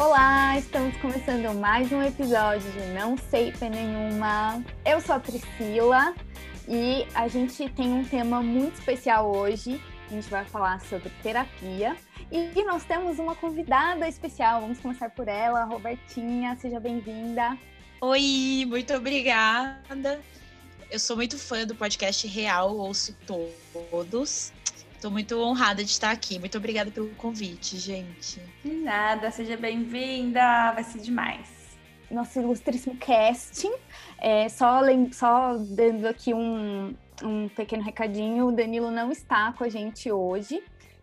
Olá, estamos começando mais um episódio de Não Sei Pé Nenhuma. Eu sou a Priscila e a gente tem um tema muito especial hoje. A gente vai falar sobre terapia e nós temos uma convidada especial. Vamos começar por ela, Robertinha. Seja bem-vinda. Oi, muito obrigada. Eu sou muito fã do podcast Real, ouço todos. Estou muito honrada de estar aqui. Muito obrigada pelo convite, gente. De nada, seja bem-vinda. Vai ser demais. Nosso ilustríssimo casting. É, só, só dando aqui um, um pequeno recadinho: o Danilo não está com a gente hoje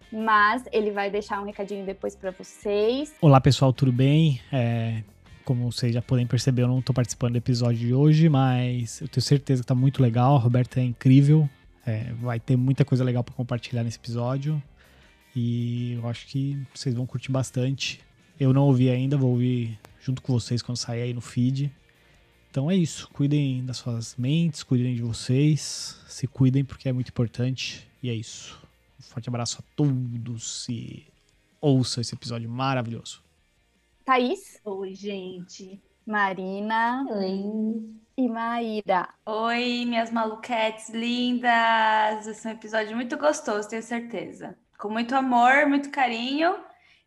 mas ele vai deixar um recadinho depois para vocês. Olá, pessoal, tudo bem? É, como vocês já podem perceber, eu não estou participando do episódio de hoje, mas eu tenho certeza que está muito legal. A Roberta é incrível. É, vai ter muita coisa legal para compartilhar nesse episódio. E eu acho que vocês vão curtir bastante. Eu não ouvi ainda, vou ouvir junto com vocês quando sair aí no feed. Então é isso. Cuidem das suas mentes, cuidem de vocês, se cuidem porque é muito importante. E é isso. Um forte abraço a todos e ouça esse episódio maravilhoso. Thaís. Oi, gente. Marina. Oi. E Maíra. Oi, minhas maluquetes lindas. Esse é um episódio muito gostoso, tenho certeza. Com muito amor, muito carinho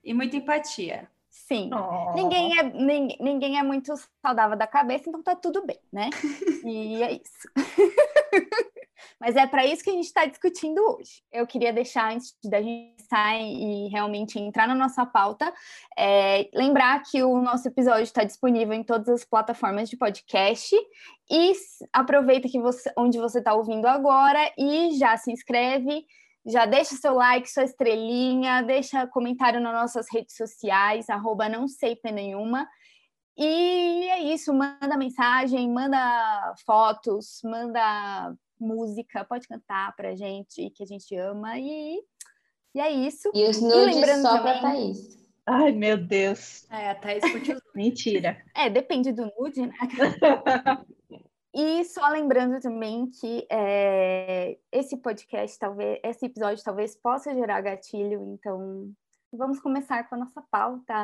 e muita empatia. Sim. Oh. Ninguém, é, ninguém, ninguém é muito saudável da cabeça, então tá tudo bem, né? e é isso. Mas é para isso que a gente está discutindo hoje. Eu queria deixar, antes da gente sair e realmente entrar na nossa pauta, é, lembrar que o nosso episódio está disponível em todas as plataformas de podcast. E aproveita que você, onde você está ouvindo agora e já se inscreve já deixa seu like, sua estrelinha, deixa comentário nas nossas redes sociais, arroba não sei nenhuma. E é isso, manda mensagem, manda fotos, manda música, pode cantar pra gente, que a gente ama, e, e é isso. E os nudes e só também... pra Thaís. Ai, meu Deus. É, a Thaís curte os... Mentira. É, depende do nude, né? E só lembrando também que é, esse podcast, talvez, esse episódio talvez possa gerar gatilho, então vamos começar com a nossa pauta.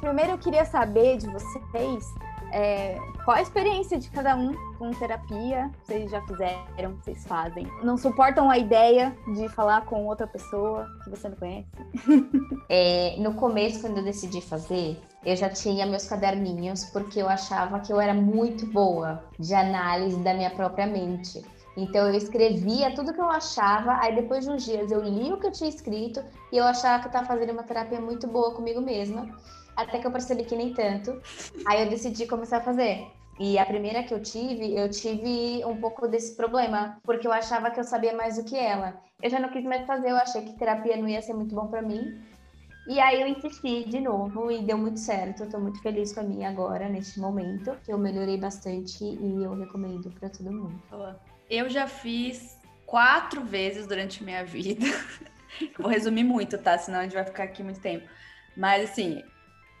Primeiro eu queria saber de vocês é, qual a experiência de cada um com terapia? Vocês já fizeram, vocês fazem? Não suportam a ideia de falar com outra pessoa que você não conhece? É, no começo, quando eu decidi fazer, eu já tinha meus caderninhos, porque eu achava que eu era muito boa de análise da minha própria mente. Então eu escrevia tudo que eu achava, aí depois de uns dias eu li o que eu tinha escrito e eu achava que eu estava fazendo uma terapia muito boa comigo mesma até que eu percebi que nem tanto. Aí eu decidi começar a fazer. E a primeira que eu tive, eu tive um pouco desse problema, porque eu achava que eu sabia mais do que ela. Eu já não quis mais fazer, eu achei que terapia não ia ser muito bom para mim. E aí eu insisti de novo e deu muito certo. Eu tô muito feliz com a minha agora, neste momento, que eu melhorei bastante e eu recomendo para todo mundo. Eu já fiz quatro vezes durante minha vida. Vou resumir muito, tá? Senão a gente vai ficar aqui muito tempo. Mas assim,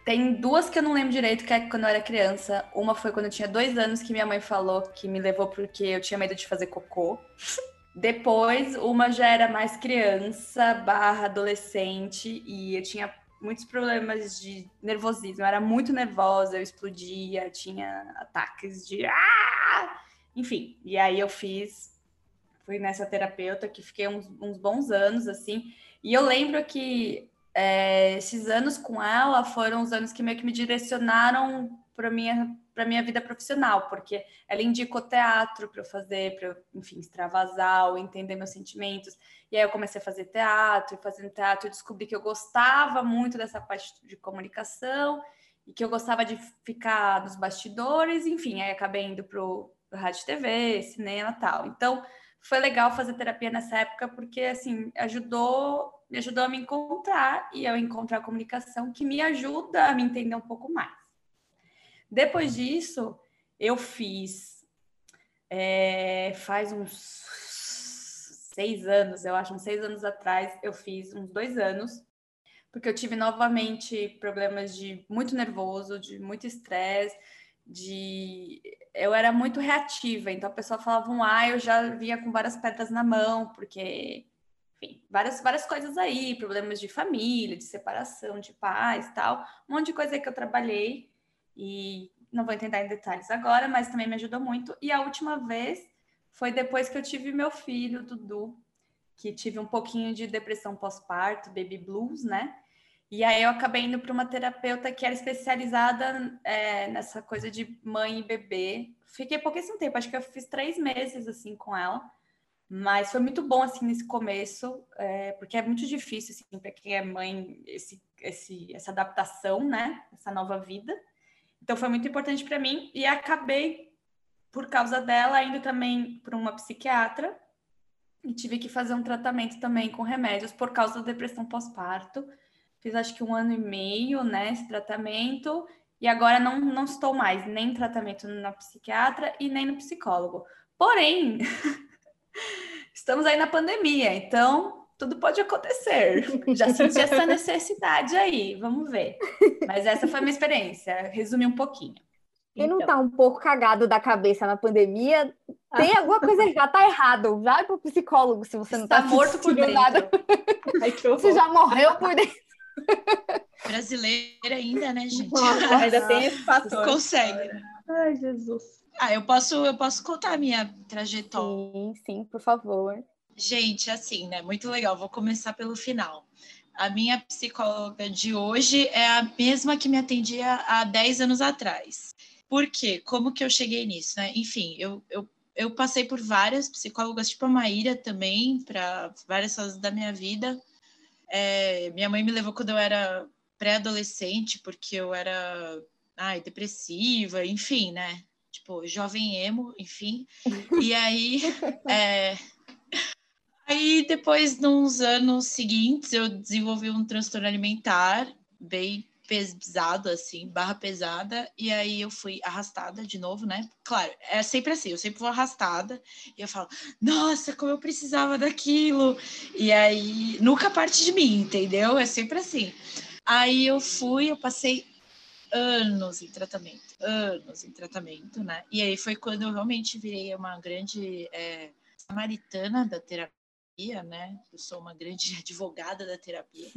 tem duas que eu não lembro direito, que é quando eu era criança. Uma foi quando eu tinha dois anos, que minha mãe falou que me levou porque eu tinha medo de fazer cocô. Depois, uma já era mais criança, barra adolescente, e eu tinha muitos problemas de nervosismo. Eu era muito nervosa, eu explodia, tinha ataques de. Ah! Enfim, e aí eu fiz. Fui nessa terapeuta que fiquei uns, uns bons anos, assim. E eu lembro que é, esses anos com ela foram os anos que meio que me direcionaram para minha para minha vida profissional, porque ela indicou teatro para eu fazer, para eu, enfim, extravasar ou entender meus sentimentos. E aí eu comecei a fazer teatro, e fazendo teatro eu descobri que eu gostava muito dessa parte de comunicação e que eu gostava de ficar nos bastidores, enfim, aí acabei indo para o rádio TV, cinema tal. Então, foi legal fazer terapia nessa época porque assim ajudou me ajudou a me encontrar e eu encontrar a comunicação que me ajuda a me entender um pouco mais. Depois disso, eu fiz, é, faz uns seis anos, eu acho, uns seis anos atrás, eu fiz uns dois anos, porque eu tive novamente problemas de muito nervoso, de muito estresse, de eu era muito reativa, então a pessoa falava um ah, eu já vinha com várias pedras na mão, porque enfim, várias, várias coisas aí, problemas de família, de separação, de pais tal, um monte de coisa aí que eu trabalhei e não vou entrar em detalhes agora, mas também me ajudou muito. E a última vez foi depois que eu tive meu filho, Dudu, que tive um pouquinho de depressão pós-parto, baby blues, né? E aí eu acabei indo para uma terapeuta que era especializada é, nessa coisa de mãe e bebê. Fiquei pouquíssimo tempo, acho que eu fiz três meses assim com ela. Mas foi muito bom, assim, nesse começo, é, porque é muito difícil, assim, para quem é mãe, esse, esse, essa adaptação, né? Essa nova vida. Então, foi muito importante para mim. E acabei, por causa dela, indo também para uma psiquiatra. E tive que fazer um tratamento também com remédios por causa da depressão pós-parto. Fiz, acho que um ano e meio, né? Esse tratamento. E agora não, não estou mais nem em tratamento na psiquiatra e nem no psicólogo. Porém... Estamos aí na pandemia, então tudo pode acontecer. Já senti essa necessidade aí, vamos ver. Mas essa foi a minha experiência, resumir um pouquinho. Quem então. não tá um pouco cagado da cabeça na pandemia, tem ah. alguma coisa que já tá errado. Vai pro psicólogo se você não está tá morto por dentro. Nada. Ai, você já morreu por dentro. Brasileira ainda, né, gente? ainda tem esse fator. Consegue. Ai, Jesus. Ah, eu posso, eu posso contar a minha trajetória. Sim, sim, por favor. Gente, assim, né? Muito legal. Vou começar pelo final. A minha psicóloga de hoje é a mesma que me atendia há 10 anos atrás. Por quê? Como que eu cheguei nisso, né? Enfim, eu, eu, eu passei por várias psicólogas, tipo a Maíra também, para várias fases da minha vida. É, minha mãe me levou quando eu era pré-adolescente, porque eu era ai, depressiva, enfim, né? Tipo, jovem emo, enfim. E aí, é, aí depois, nos anos seguintes, eu desenvolvi um transtorno alimentar bem pesado, assim, barra pesada, e aí eu fui arrastada de novo, né? Claro, é sempre assim, eu sempre vou arrastada, e eu falo, nossa, como eu precisava daquilo, e aí nunca parte de mim, entendeu? É sempre assim. Aí eu fui, eu passei anos em tratamento, anos em tratamento, né? E aí foi quando eu realmente virei uma grande é, samaritana da terapia, né? Eu sou uma grande advogada da terapia,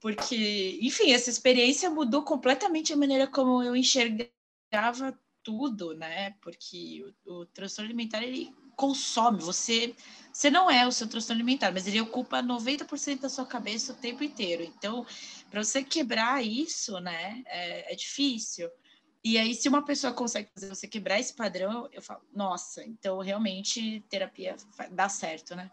porque, enfim, essa experiência mudou completamente a maneira como eu enxergava tudo, né? Porque o, o transtorno alimentar ele consome, você você não é o seu transtorno alimentar, mas ele ocupa 90% da sua cabeça o tempo inteiro. Então, para você quebrar isso, né, é, é, difícil. E aí, se uma pessoa consegue fazer você quebrar esse padrão, eu falo, nossa, então realmente terapia dá certo, né?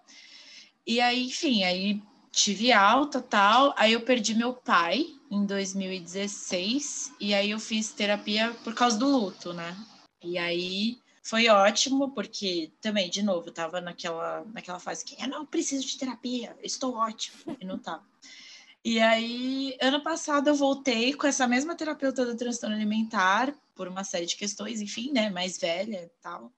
E aí, enfim, aí tive alta tal, aí eu perdi meu pai em 2016, e aí eu fiz terapia por causa do luto, né? E aí foi ótimo, porque também, de novo, tava naquela, naquela fase que eu não preciso de terapia, estou ótimo, e não tava. E aí, ano passado, eu voltei com essa mesma terapeuta do transtorno alimentar, por uma série de questões, enfim, né, mais velha e tal.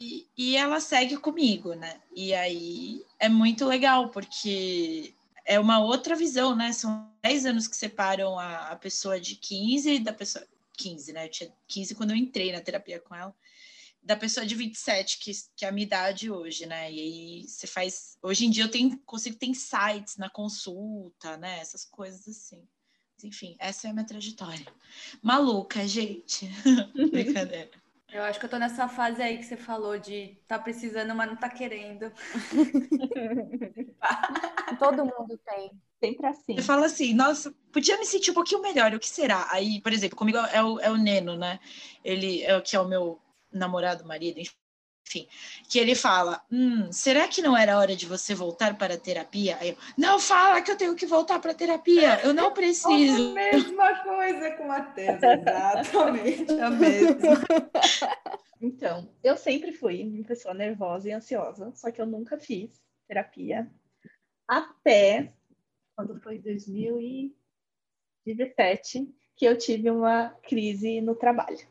E, e ela segue comigo, né? E aí é muito legal, porque é uma outra visão, né? São 10 anos que separam a, a pessoa de 15 da pessoa 15, né? Eu tinha 15 quando eu entrei na terapia com ela. Da pessoa de 27, que, que é a minha idade hoje, né? E aí você faz. Hoje em dia eu tenho, consigo ter insights na consulta, né? Essas coisas assim. Mas, enfim, essa é a minha trajetória. Maluca, gente. Brincadeira. Eu acho que eu tô nessa fase aí que você falou de tá precisando, mas não tá querendo. Todo mundo tem. Sempre assim. Você fala assim, nossa, podia me sentir um pouquinho melhor, o que será? Aí, por exemplo, comigo é o, é o Neno, né? Ele é o que é o meu namorado, marido, enfim, que ele fala: hum, será que não era hora de você voltar para a terapia? Aí eu, não fala que eu tenho que voltar para a terapia, eu não preciso. a mesma coisa com o Matheus, exatamente a mesma. Então, eu sempre fui uma pessoa nervosa e ansiosa, só que eu nunca fiz terapia até quando foi 2017 que eu tive uma crise no trabalho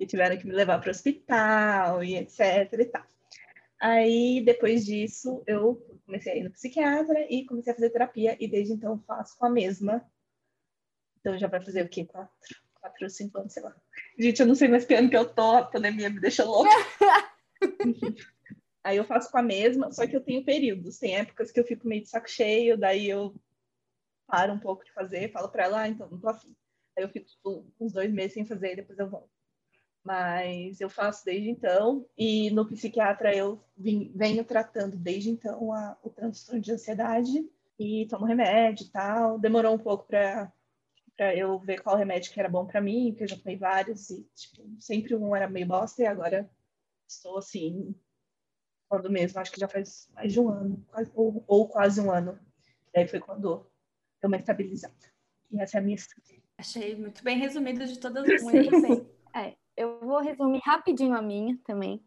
que tiveram que me levar para o hospital e etc e tal. Aí, depois disso, eu comecei a ir no psiquiatra e comecei a fazer terapia, e desde então faço com a mesma. Então já vai fazer o quê? Quatro, quatro ou cinco anos, sei lá. Gente, eu não sei mais que ano que eu tô, a pandemia me deixou louca. Aí eu faço com a mesma, só que eu tenho períodos. Tem épocas que eu fico meio de saco cheio, daí eu paro um pouco de fazer, falo para ela, ah, então não tô afim. Aí eu fico tipo, uns dois meses sem fazer e depois eu volto. Mas eu faço desde então, e no psiquiatra eu vim, venho tratando desde então a, o transtorno de ansiedade e tomo remédio e tal. Demorou um pouco para eu ver qual remédio que era bom para mim, porque eu já tomei vários e tipo, sempre um era meio bosta e agora estou assim quando mesmo, acho que já faz mais de um ano, quase, ou, ou, quase um ano. Daí foi quando deu uma estabilizada. E essa é a minha estratégia. Achei muito bem resumido de todas as Muito bem. É, eu vou resumir rapidinho a minha também.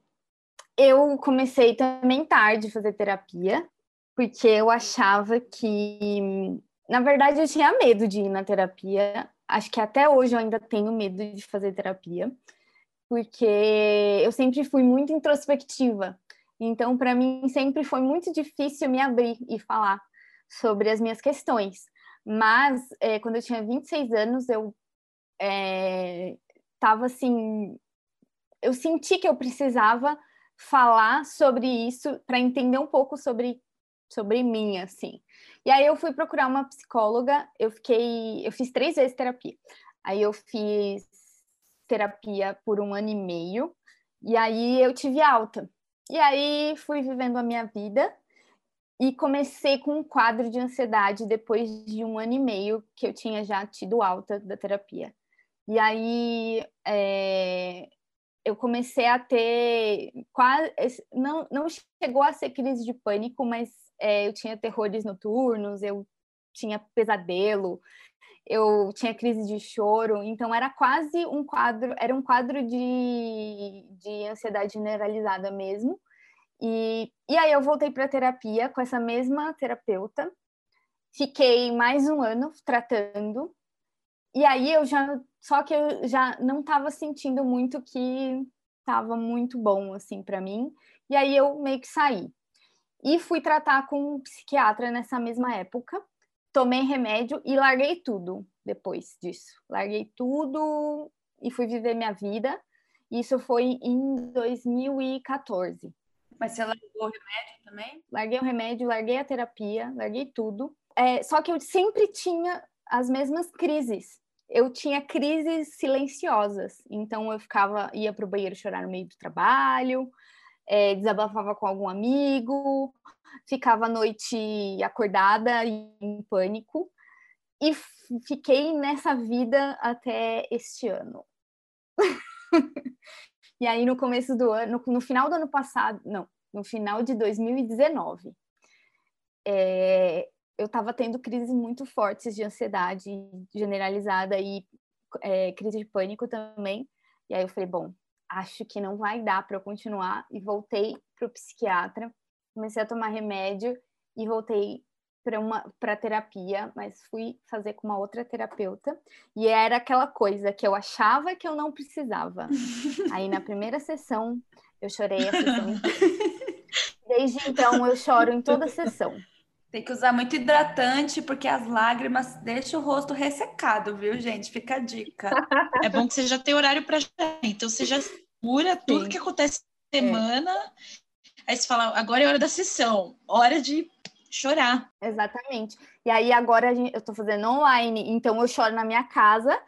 Eu comecei também tarde a fazer terapia, porque eu achava que na verdade, eu tinha medo de ir na terapia. Acho que até hoje eu ainda tenho medo de fazer terapia, porque eu sempre fui muito introspectiva. Então, para mim, sempre foi muito difícil me abrir e falar sobre as minhas questões. Mas, é, quando eu tinha 26 anos, eu estava é, assim. Eu senti que eu precisava falar sobre isso para entender um pouco sobre, sobre mim, assim. E aí eu fui procurar uma psicóloga, eu fiquei, eu fiz três vezes terapia. Aí eu fiz terapia por um ano e meio, e aí eu tive alta. E aí fui vivendo a minha vida e comecei com um quadro de ansiedade depois de um ano e meio que eu tinha já tido alta da terapia. E aí é, eu comecei a ter quase não, não chegou a ser crise de pânico, mas é, eu tinha terrores noturnos, eu tinha pesadelo, eu tinha crise de choro, então era quase um quadro, era um quadro de, de ansiedade generalizada mesmo. E, e aí eu voltei para terapia com essa mesma terapeuta, fiquei mais um ano tratando, e aí eu já, só que eu já não estava sentindo muito que estava muito bom assim para mim, e aí eu meio que saí. E fui tratar com um psiquiatra nessa mesma época. Tomei remédio e larguei tudo depois disso. Larguei tudo e fui viver minha vida. Isso foi em 2014. Mas você largou o remédio também? Larguei o remédio, larguei a terapia, larguei tudo. É, só que eu sempre tinha as mesmas crises. Eu tinha crises silenciosas. Então eu ficava, ia para o banheiro chorar no meio do trabalho, é, desabafava com algum amigo, ficava a noite acordada em pânico e fiquei nessa vida até este ano. e aí no começo do ano, no, no, final do ano passado, não, no final de 2019, é, eu estava tendo crises muito fortes de ansiedade generalizada e é, crise de pânico também. E aí eu falei, bom, acho que não vai dar para eu continuar e voltei para o psiquiatra, comecei a tomar remédio e voltei para uma para terapia, mas fui fazer com uma outra terapeuta e era aquela coisa que eu achava que eu não precisava. Aí na primeira sessão eu chorei a sessão. Desde então eu choro em toda sessão. Tem que usar muito hidratante, porque as lágrimas deixam o rosto ressecado, viu, gente? Fica a dica. É bom que você já tem horário para chorar. Então você já segura tudo Sim. que acontece na semana. É. Aí você fala, agora é hora da sessão, hora de chorar. Exatamente. E aí agora eu tô fazendo online, então eu choro na minha casa,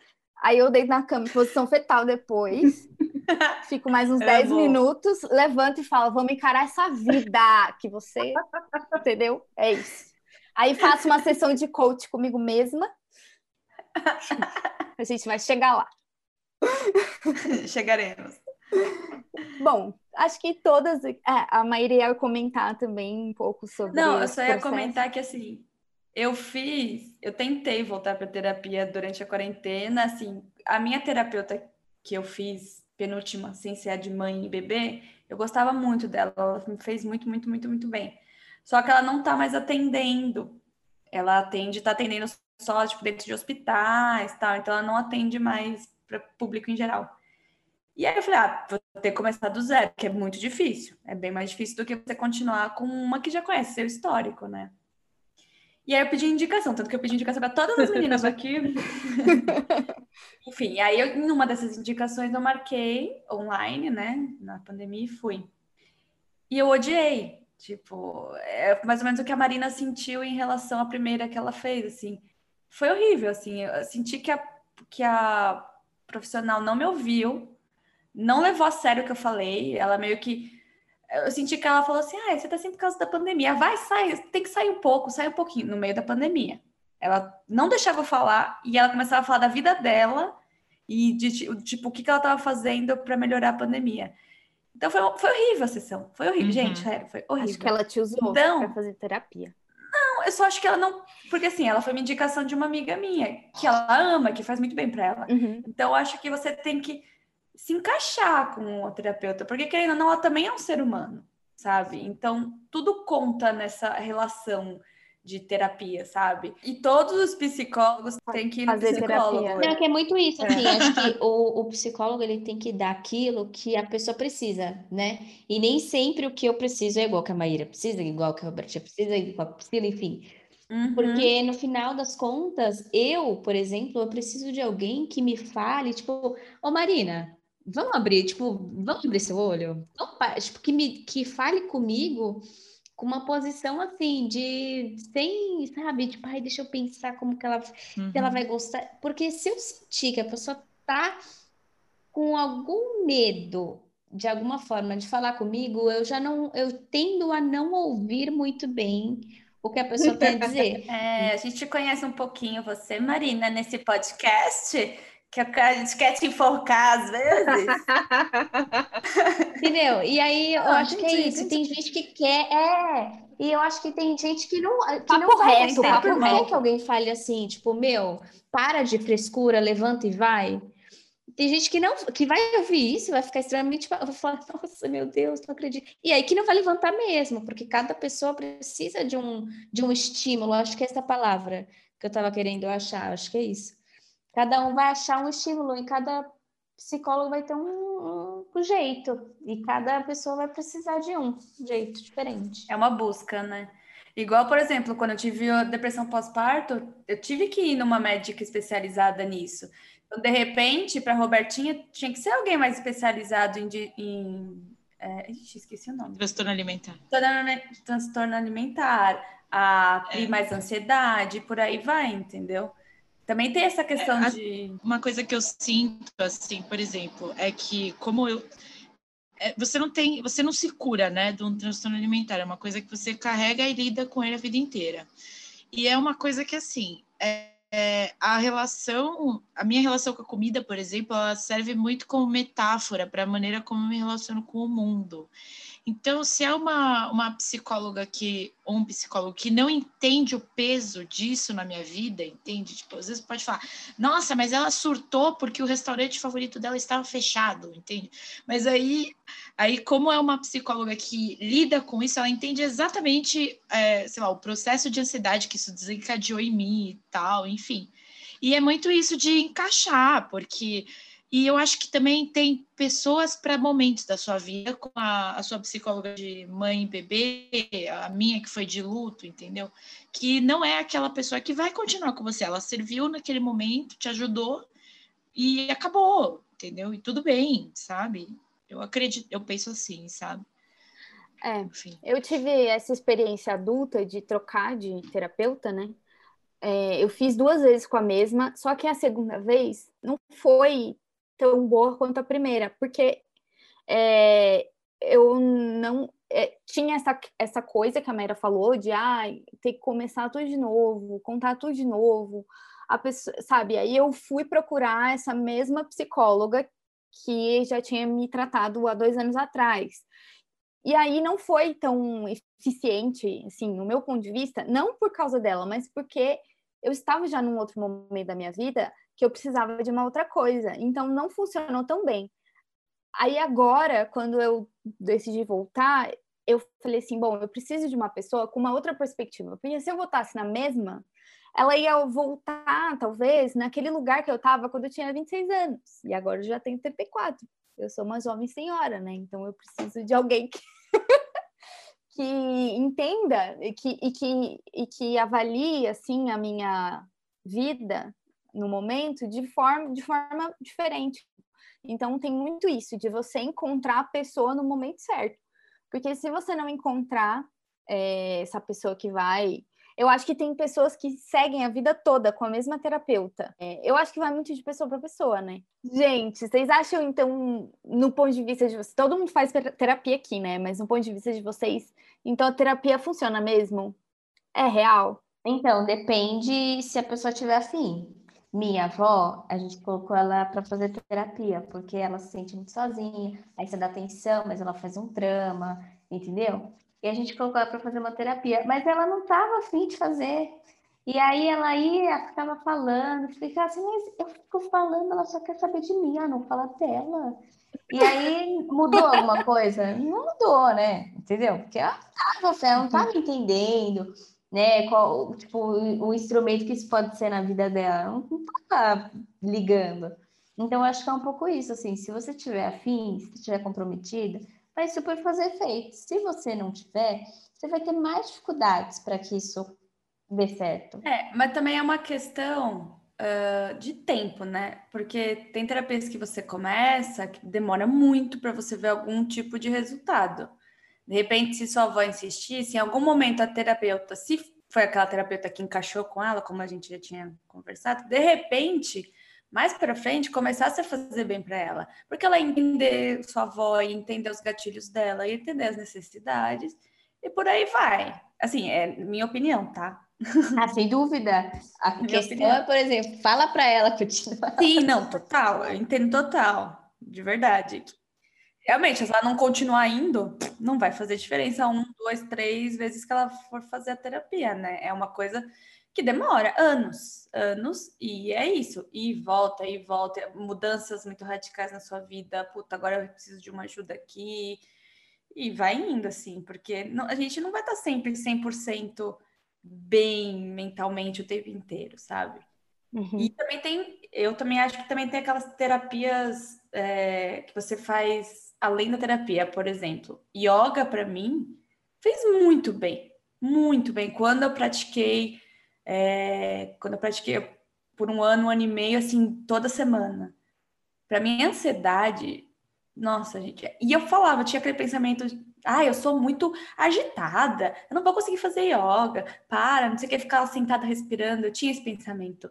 aí eu deito na cama em posição fetal depois. Fico mais uns 10 minutos, levanto e falo, vamos encarar essa vida que você, entendeu? É isso. Aí faço uma sessão de coach comigo mesma. A gente vai chegar lá. Chegaremos. Bom, acho que todas. É, a Maíra ia comentar também um pouco sobre. Não, eu só ia processo. comentar que assim, eu fiz, eu tentei voltar para terapia durante a quarentena. Assim, a minha terapeuta que eu fiz, penúltima, sem ser a de mãe e bebê, eu gostava muito dela. Ela me fez muito, muito, muito, muito bem. Só que ela não tá mais atendendo. Ela atende, tá atendendo só tipo, dentro de hospitais tal, então ela não atende mais para público em geral. E aí eu falei, ah, vou ter que começar do zero, que é muito difícil. É bem mais difícil do que você continuar com uma que já conhece seu histórico, né? E aí eu pedi indicação, tanto que eu pedi indicação para todas as meninas aqui. Enfim, aí eu, em uma dessas indicações eu marquei online, né, na pandemia e fui. E eu odiei. Tipo, é mais ou menos o que a Marina sentiu em relação à primeira que ela fez, assim. Foi horrível, assim. Eu senti que a, que a profissional não me ouviu, não levou a sério o que eu falei. Ela meio que. Eu senti que ela falou assim: ah, você tá assim por causa da pandemia. Vai, sai, tem que sair um pouco, sai um pouquinho, no meio da pandemia. Ela não deixava eu falar e ela começava a falar da vida dela e de tipo o que, que ela estava fazendo para melhorar a pandemia. Então foi, foi horrível a sessão. Foi horrível, uhum. gente. Sério, foi horrível. Acho que ela te usou então, para fazer terapia. Não, eu só acho que ela não. Porque assim, ela foi uma indicação de uma amiga minha, que ela ama, que faz muito bem para ela. Uhum. Então eu acho que você tem que se encaixar com o terapeuta, porque querendo ou não, ela também é um ser humano, sabe? Então tudo conta nessa relação de terapia, sabe? E todos os psicólogos têm que ir no psicólogo. Terapia. Não, que é muito isso, assim, acho que o, o, psicólogo ele tem que dar aquilo que a pessoa precisa, né? E nem sempre o que eu preciso é igual que a Maíra precisa, igual que a Roberta precisa, igual que a Priscila, enfim. Uhum. Porque no final das contas, eu, por exemplo, eu preciso de alguém que me fale, tipo, ô Marina, vamos abrir, tipo, vamos abrir seu olho? Tipo, que, me, que fale comigo com uma posição assim de sem, sabe, tipo, ai, deixa eu pensar como que ela, uhum. ela vai gostar, porque se eu sentir que a pessoa tá com algum medo de alguma forma de falar comigo, eu já não, eu tendo a não ouvir muito bem o que a pessoa quer dizer. É, a gente conhece um pouquinho você, Marina, nesse podcast que a gente quer te enforcar às vezes. Entendeu? E aí eu ah, acho que é isso. Gente... Tem gente que quer. É. E eu acho que tem gente que não, que papo não vai reto. Por que, que alguém fale assim, tipo, meu, para de frescura, levanta e vai? Tem gente que não que vai ouvir isso, vai ficar extremamente. Vai falar, nossa, meu Deus, não acredito. E aí que não vai levantar mesmo, porque cada pessoa precisa de um, de um estímulo. Acho que é essa palavra que eu estava querendo achar, acho que é isso. Cada um vai achar um estímulo e cada psicólogo vai ter um, um, jeito e cada pessoa vai precisar de um jeito diferente. É uma busca, né? Igual, por exemplo, quando eu tive a depressão pós-parto, eu tive que ir numa médica especializada nisso. Então, de repente, para Robertinha, tinha que ser alguém mais especializado em. em é, esqueci o nome. Transtorno alimentar. Transtorno alimentar, a é. mais ansiedade, por aí vai, entendeu? Também tem essa questão é, de. Uma coisa que eu sinto, assim, por exemplo, é que como eu. É, você não tem, você não se cura, né, de um transtorno alimentar. É uma coisa que você carrega e lida com ele a vida inteira. E é uma coisa que, assim, é, é, a relação, a minha relação com a comida, por exemplo, ela serve muito como metáfora para a maneira como eu me relaciono com o mundo. Então, se é uma, uma psicóloga que, ou um psicólogo que não entende o peso disso na minha vida, entende? Tipo, às vezes pode falar, nossa, mas ela surtou porque o restaurante favorito dela estava fechado, entende? Mas aí, aí como é uma psicóloga que lida com isso, ela entende exatamente, é, sei lá, o processo de ansiedade que isso desencadeou em mim e tal, enfim. E é muito isso de encaixar, porque e eu acho que também tem pessoas para momentos da sua vida, como a, a, sua psicóloga de mãe e bebê, a minha que foi de luto, entendeu? Que não é aquela pessoa que vai continuar com você. Ela serviu naquele momento, te ajudou e acabou, entendeu? E tudo bem, sabe? Eu acredito, eu penso assim, sabe? É, Enfim. eu tive essa experiência adulta de trocar de terapeuta, né? É, eu fiz duas vezes com a mesma, só que a segunda vez não foi tão boa quanto a primeira, porque é, eu não é, tinha essa, essa coisa que a Mera falou de ah, ter que começar tudo de novo, contar tudo de novo. A pessoa, sabe? Aí eu fui procurar essa mesma psicóloga que já tinha me tratado há dois anos atrás. E aí não foi tão eficiente, assim, no meu ponto de vista, não por causa dela, mas porque eu estava já num outro momento da minha vida que eu precisava de uma outra coisa. Então não funcionou tão bem. Aí agora, quando eu decidi voltar, eu falei assim, bom, eu preciso de uma pessoa com uma outra perspectiva, porque se eu voltasse na mesma, ela ia voltar, talvez, naquele lugar que eu estava quando eu tinha 26 anos, e agora eu já tenho 34. Eu sou uma jovem senhora, né? Então eu preciso de alguém que, que entenda e que, e, que, e que avalie, assim, a minha vida no momento de forma, de forma diferente. Então tem muito isso, de você encontrar a pessoa no momento certo. Porque se você não encontrar é, essa pessoa que vai. Eu acho que tem pessoas que seguem a vida toda com a mesma terapeuta. É, eu acho que vai muito de pessoa para pessoa, né? Gente, vocês acham, então, no ponto de vista de vocês, todo mundo faz terapia aqui, né? Mas no ponto de vista de vocês, então a terapia funciona mesmo? É real? Então, depende se a pessoa tiver afim. Minha avó, a gente colocou ela para fazer terapia, porque ela se sente muito sozinha, aí você dá atenção, mas ela faz um drama, entendeu? E a gente colocou ela para fazer uma terapia, mas ela não estava afim de fazer. E aí ela ia, ficava falando, ficava assim, mas eu fico falando, ela só quer saber de mim, ah, não fala dela. E aí mudou alguma coisa? Não mudou, né? Entendeu? Porque ela tava, ela não estava entendendo, né? Qual, tipo, o, instrumento que isso pode ser na vida dela. Não, tava ligando. Então, eu acho que é um pouco isso, assim, se você tiver afim, se estiver comprometida, vai super fazer efeito. Se você não tiver, você vai ter mais dificuldades para que isso dê certo. É, mas também é uma questão uh, de tempo, né? Porque tem terapias que você começa que demora muito para você ver algum tipo de resultado. De repente, se sua avó insistir, se em algum momento a terapeuta, se foi aquela terapeuta que encaixou com ela, como a gente já tinha conversado, de repente mais para frente começasse a fazer bem para ela, porque ela ia entender sua avó, ia entender os gatilhos dela, ia entender as necessidades e por aí vai. Assim, é minha opinião, tá? Ah, sem dúvida. A minha questão opinião. é, por exemplo, fala para ela continuar. Sim, não, total, eu entendo total, de verdade. Realmente, se ela não continuar indo, não vai fazer diferença um, dois, três vezes que ela for fazer a terapia, né? É uma coisa que demora anos, anos, e é isso, e volta, e volta, mudanças muito radicais na sua vida, puta, agora eu preciso de uma ajuda aqui, e vai indo assim, porque não, a gente não vai estar sempre 100% bem mentalmente o tempo inteiro, sabe? Uhum. E também tem, eu também acho que também tem aquelas terapias é, que você faz além da terapia, por exemplo, yoga para mim fez muito bem, muito bem. Quando eu pratiquei é, quando eu pratiquei por um ano, um ano e meio, assim, toda semana. Para mim, ansiedade, nossa, gente. E eu falava, tinha aquele pensamento, ah, eu sou muito agitada, eu não vou conseguir fazer yoga, para, não sei o que, ficar sentada respirando. Eu tinha esse pensamento.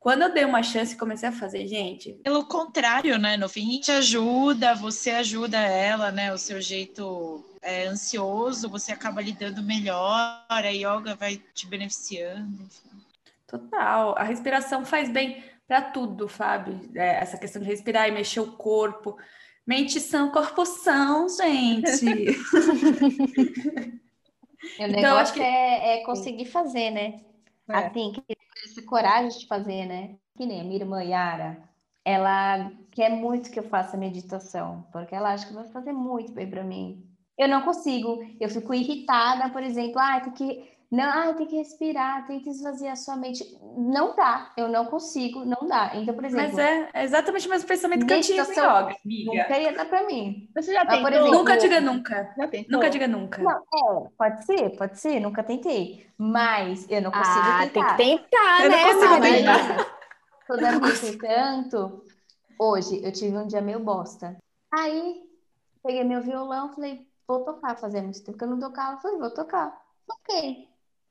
Quando eu dei uma chance e comecei a fazer, gente. Pelo contrário, né? No fim, te ajuda, você ajuda ela, né? O seu jeito é, ansioso, você acaba lidando melhor, a yoga vai te beneficiando. Enfim. Total. A respiração faz bem para tudo, Fábio. É, essa questão de respirar e mexer o corpo. Mente são, corpo são, gente. o negócio então, acho que... é, é conseguir fazer, né? É. Assim, que coragem de fazer, né? Que nem a minha irmã Yara, ela quer muito que eu faça meditação, porque ela acha que vai fazer muito bem para mim. Eu não consigo, eu fico irritada, por exemplo, ah, tem que não, ah, tem que respirar, tem que esvaziar a sua mente. Não dá, eu não consigo, não dá. Então, por exemplo. Mas é, é exatamente o mesmo pensamento que eu tinha em yoga, Nunca ia dar pra mim. Você já tentou? Exemplo, nunca diga nunca. Nunca diga nunca. Não, é, pode ser, pode ser, nunca tentei. Mas eu não consigo ah, tentar. tem que tentar, eu né? Não consigo tentar. Toda vez que tanto, hoje eu tive um dia meio bosta. Aí, peguei meu violão, falei, vou tocar, fazer muito tempo que eu não tocava, falei, vou tocar. Ok.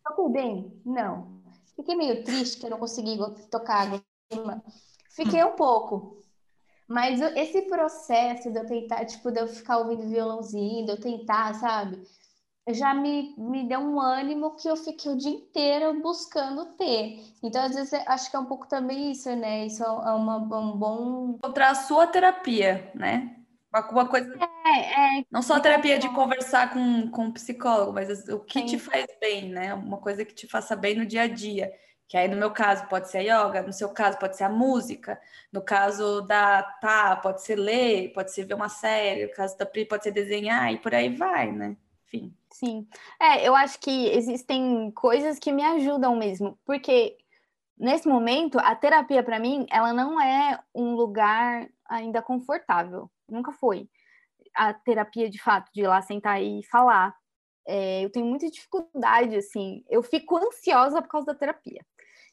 Toquei bem? Não. Fiquei meio triste que eu não consegui tocar Fiquei um pouco. Mas esse processo de eu tentar, tipo, de eu ficar ouvindo violãozinho, de eu tentar, sabe? Já me, me deu um ânimo que eu fiquei o dia inteiro buscando ter. Então, às vezes, acho que é um pouco também isso, né? Isso é uma, um bom. Encontrar a sua terapia, né? Uma coisa. É, é, não só a terapia de conversar com, com um psicólogo, mas o que Sim. te faz bem, né? Uma coisa que te faça bem no dia a dia. Que aí, no meu caso, pode ser a yoga, no seu caso, pode ser a música, no caso da Tá, pode ser ler, pode ser ver uma série, no caso da Pri, pode ser desenhar, e por aí vai, né? Enfim. Sim. É, eu acho que existem coisas que me ajudam mesmo, porque nesse momento, a terapia, para mim, ela não é um lugar ainda confortável nunca foi a terapia de fato, de ir lá sentar e falar. É, eu tenho muita dificuldade, assim, eu fico ansiosa por causa da terapia.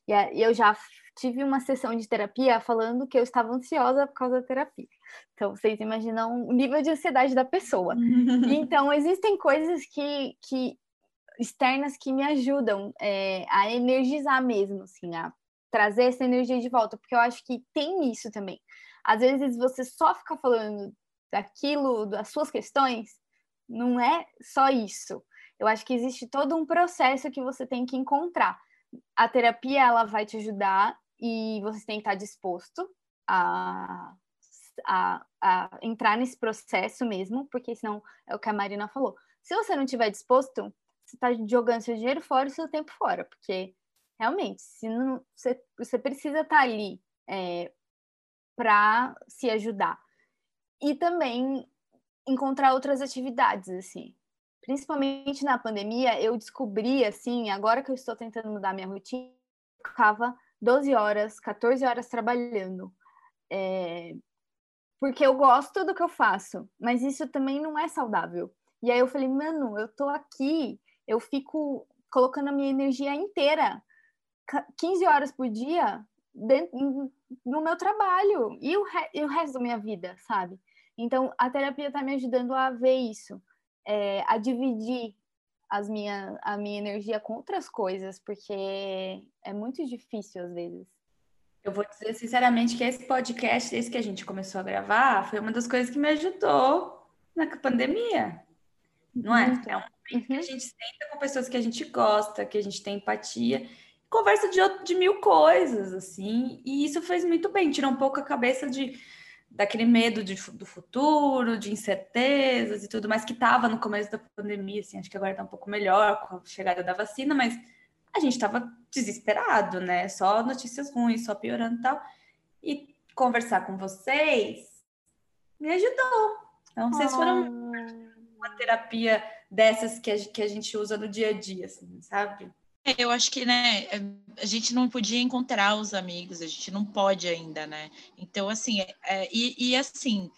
E eu já tive uma sessão de terapia falando que eu estava ansiosa por causa da terapia. Então, vocês imaginam o nível de ansiedade da pessoa. então, existem coisas que, que externas que me ajudam é, a energizar mesmo, assim, a trazer essa energia de volta, porque eu acho que tem isso também. Às vezes você só fica falando daquilo, das suas questões, não é só isso. Eu acho que existe todo um processo que você tem que encontrar. A terapia ela vai te ajudar e você tem que estar disposto a, a, a entrar nesse processo mesmo, porque senão é o que a Marina falou. Se você não estiver disposto, você está jogando seu dinheiro fora e seu tempo fora, porque realmente, se não, você, você precisa estar ali é, para se ajudar. E também encontrar outras atividades, assim. Principalmente na pandemia, eu descobri, assim, agora que eu estou tentando mudar minha rotina, eu ficava 12 horas, 14 horas trabalhando. É... Porque eu gosto do que eu faço, mas isso também não é saudável. E aí eu falei, mano, eu tô aqui, eu fico colocando a minha energia inteira, 15 horas por dia, dentro, no meu trabalho e o, re, e o resto da minha vida, sabe? Então, a terapia está me ajudando a ver isso, é, a dividir as minha, a minha energia com outras coisas, porque é muito difícil às vezes. Eu vou dizer sinceramente que esse podcast, desde que a gente começou a gravar, foi uma das coisas que me ajudou na pandemia. Não é? É um momento que a uhum. gente senta com pessoas que a gente gosta, que a gente tem empatia conversa de, de mil coisas, assim, e isso fez muito bem, tirou um pouco a cabeça de daquele medo de, do futuro, de incertezas e tudo mais que estava no começo da pandemia, assim, acho que agora está um pouco melhor com a chegada da vacina, mas a gente estava desesperado, né? Só notícias ruins, só piorando e tal. E conversar com vocês me ajudou. Então, vocês foram uma terapia dessas que a, que a gente usa no dia a dia, assim, sabe? É, eu acho que, né, é, a gente não podia encontrar os amigos, a gente não pode ainda, né? Então, assim, é, é e, e assim,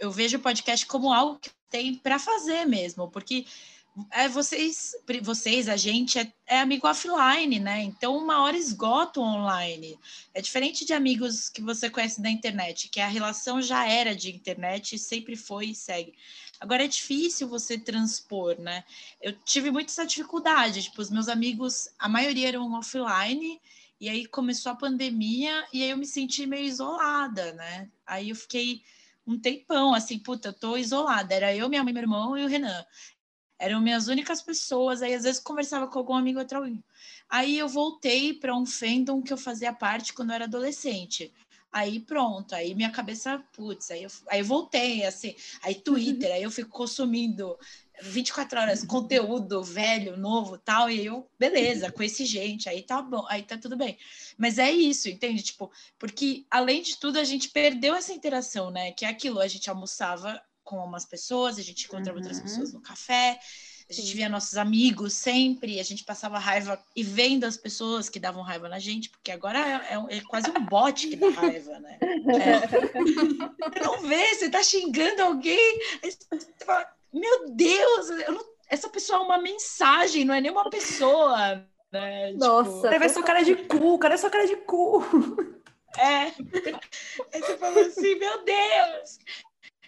eu vejo o podcast como algo que tem para fazer mesmo, porque é, vocês, vocês, a gente é, é, amigo offline, né? Então, uma hora esgota online. É diferente de amigos que você conhece da internet, que a relação já era de internet, sempre foi e segue. Agora é difícil você transpor, né? Eu tive muita essa dificuldade, tipo, os meus amigos, a maioria eram offline, e aí começou a pandemia, e aí eu me senti meio isolada, né? Aí eu fiquei um tempão, assim, puta, eu tô isolada. Era eu, minha mãe, meu irmão e o Renan. Eram minhas únicas pessoas, aí às vezes conversava com algum amigo outro. Aí eu voltei para um fandom que eu fazia parte quando eu era adolescente. Aí pronto, aí minha cabeça, putz, aí eu, aí eu voltei, assim, aí Twitter, aí eu fico consumindo 24 horas conteúdo velho, novo, tal, e eu, beleza, conheci gente, aí tá bom, aí tá tudo bem. Mas é isso, entende? Tipo, porque além de tudo a gente perdeu essa interação, né? Que é aquilo, a gente almoçava com umas pessoas, a gente encontrava uhum. outras pessoas no café, a gente Sim. via nossos amigos sempre, a gente passava raiva e vendo as pessoas que davam raiva na gente, porque agora é, é, é quase um bot que dá raiva, né? É. Você não vê, você tá xingando alguém, você fala, meu Deus, não, essa pessoa é uma mensagem, não é nem uma pessoa. Né? Nossa, tipo, sua cara de cu, cadê sua cara de cu? É. Aí você falou assim, meu Deus!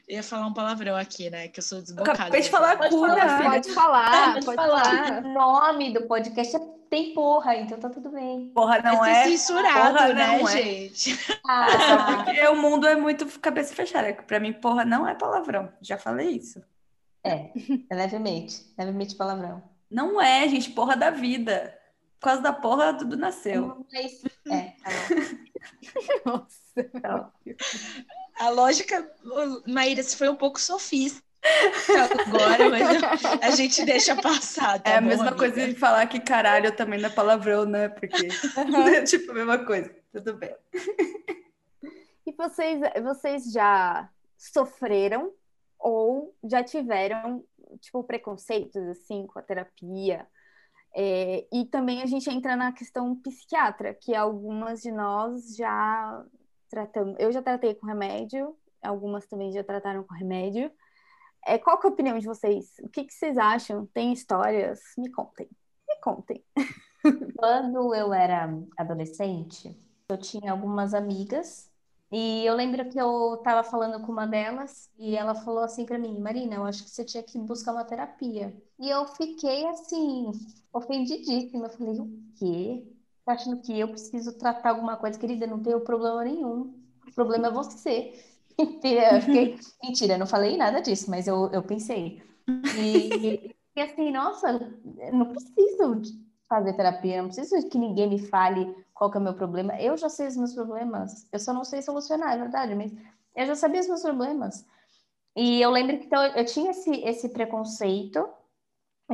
Ia falar um palavrão aqui, né? Que eu sou desbocada. Acabei de falar pode cura. Falar, pode falar, pode, pode falar. O nome do podcast é tem porra, então tá tudo bem. Porra não é. censurado, porra né, não é. gente? Ah. porque o mundo é muito cabeça fechada. Pra mim, porra não é palavrão. Já falei isso. É, é levemente. Levemente palavrão. Não é, gente, porra da vida. Por causa da porra, tudo nasceu. É, tá Nossa. Tá a lógica, Maíra, se foi um pouco sofista agora, mas a gente deixa passar. Tá é a bom, mesma amiga? coisa de falar que caralho também não é palavrão, né? Porque é tipo a mesma coisa. Tudo bem. E vocês, vocês já sofreram ou já tiveram tipo preconceitos assim com a terapia? É, e também a gente entra na questão psiquiatra, que algumas de nós já tratamos. Eu já tratei com remédio, algumas também já trataram com remédio. É, qual é a opinião de vocês? O que, que vocês acham? Tem histórias? Me contem. Me contem. Quando eu era adolescente, eu tinha algumas amigas e eu lembro que eu estava falando com uma delas e ela falou assim para mim, Marina, eu acho que você tinha que buscar uma terapia. E eu fiquei assim, ofendidíssima. Eu falei, o quê? Achando que eu preciso tratar alguma coisa, querida? Não tenho problema nenhum. O problema é você. Fiquei, mentira, não falei nada disso, mas eu, eu pensei. E, e assim, nossa, não preciso fazer terapia, não preciso que ninguém me fale qual que é o meu problema. Eu já sei os meus problemas, eu só não sei solucionar, é verdade, mas eu já sabia os meus problemas. E eu lembro que então, eu tinha esse, esse preconceito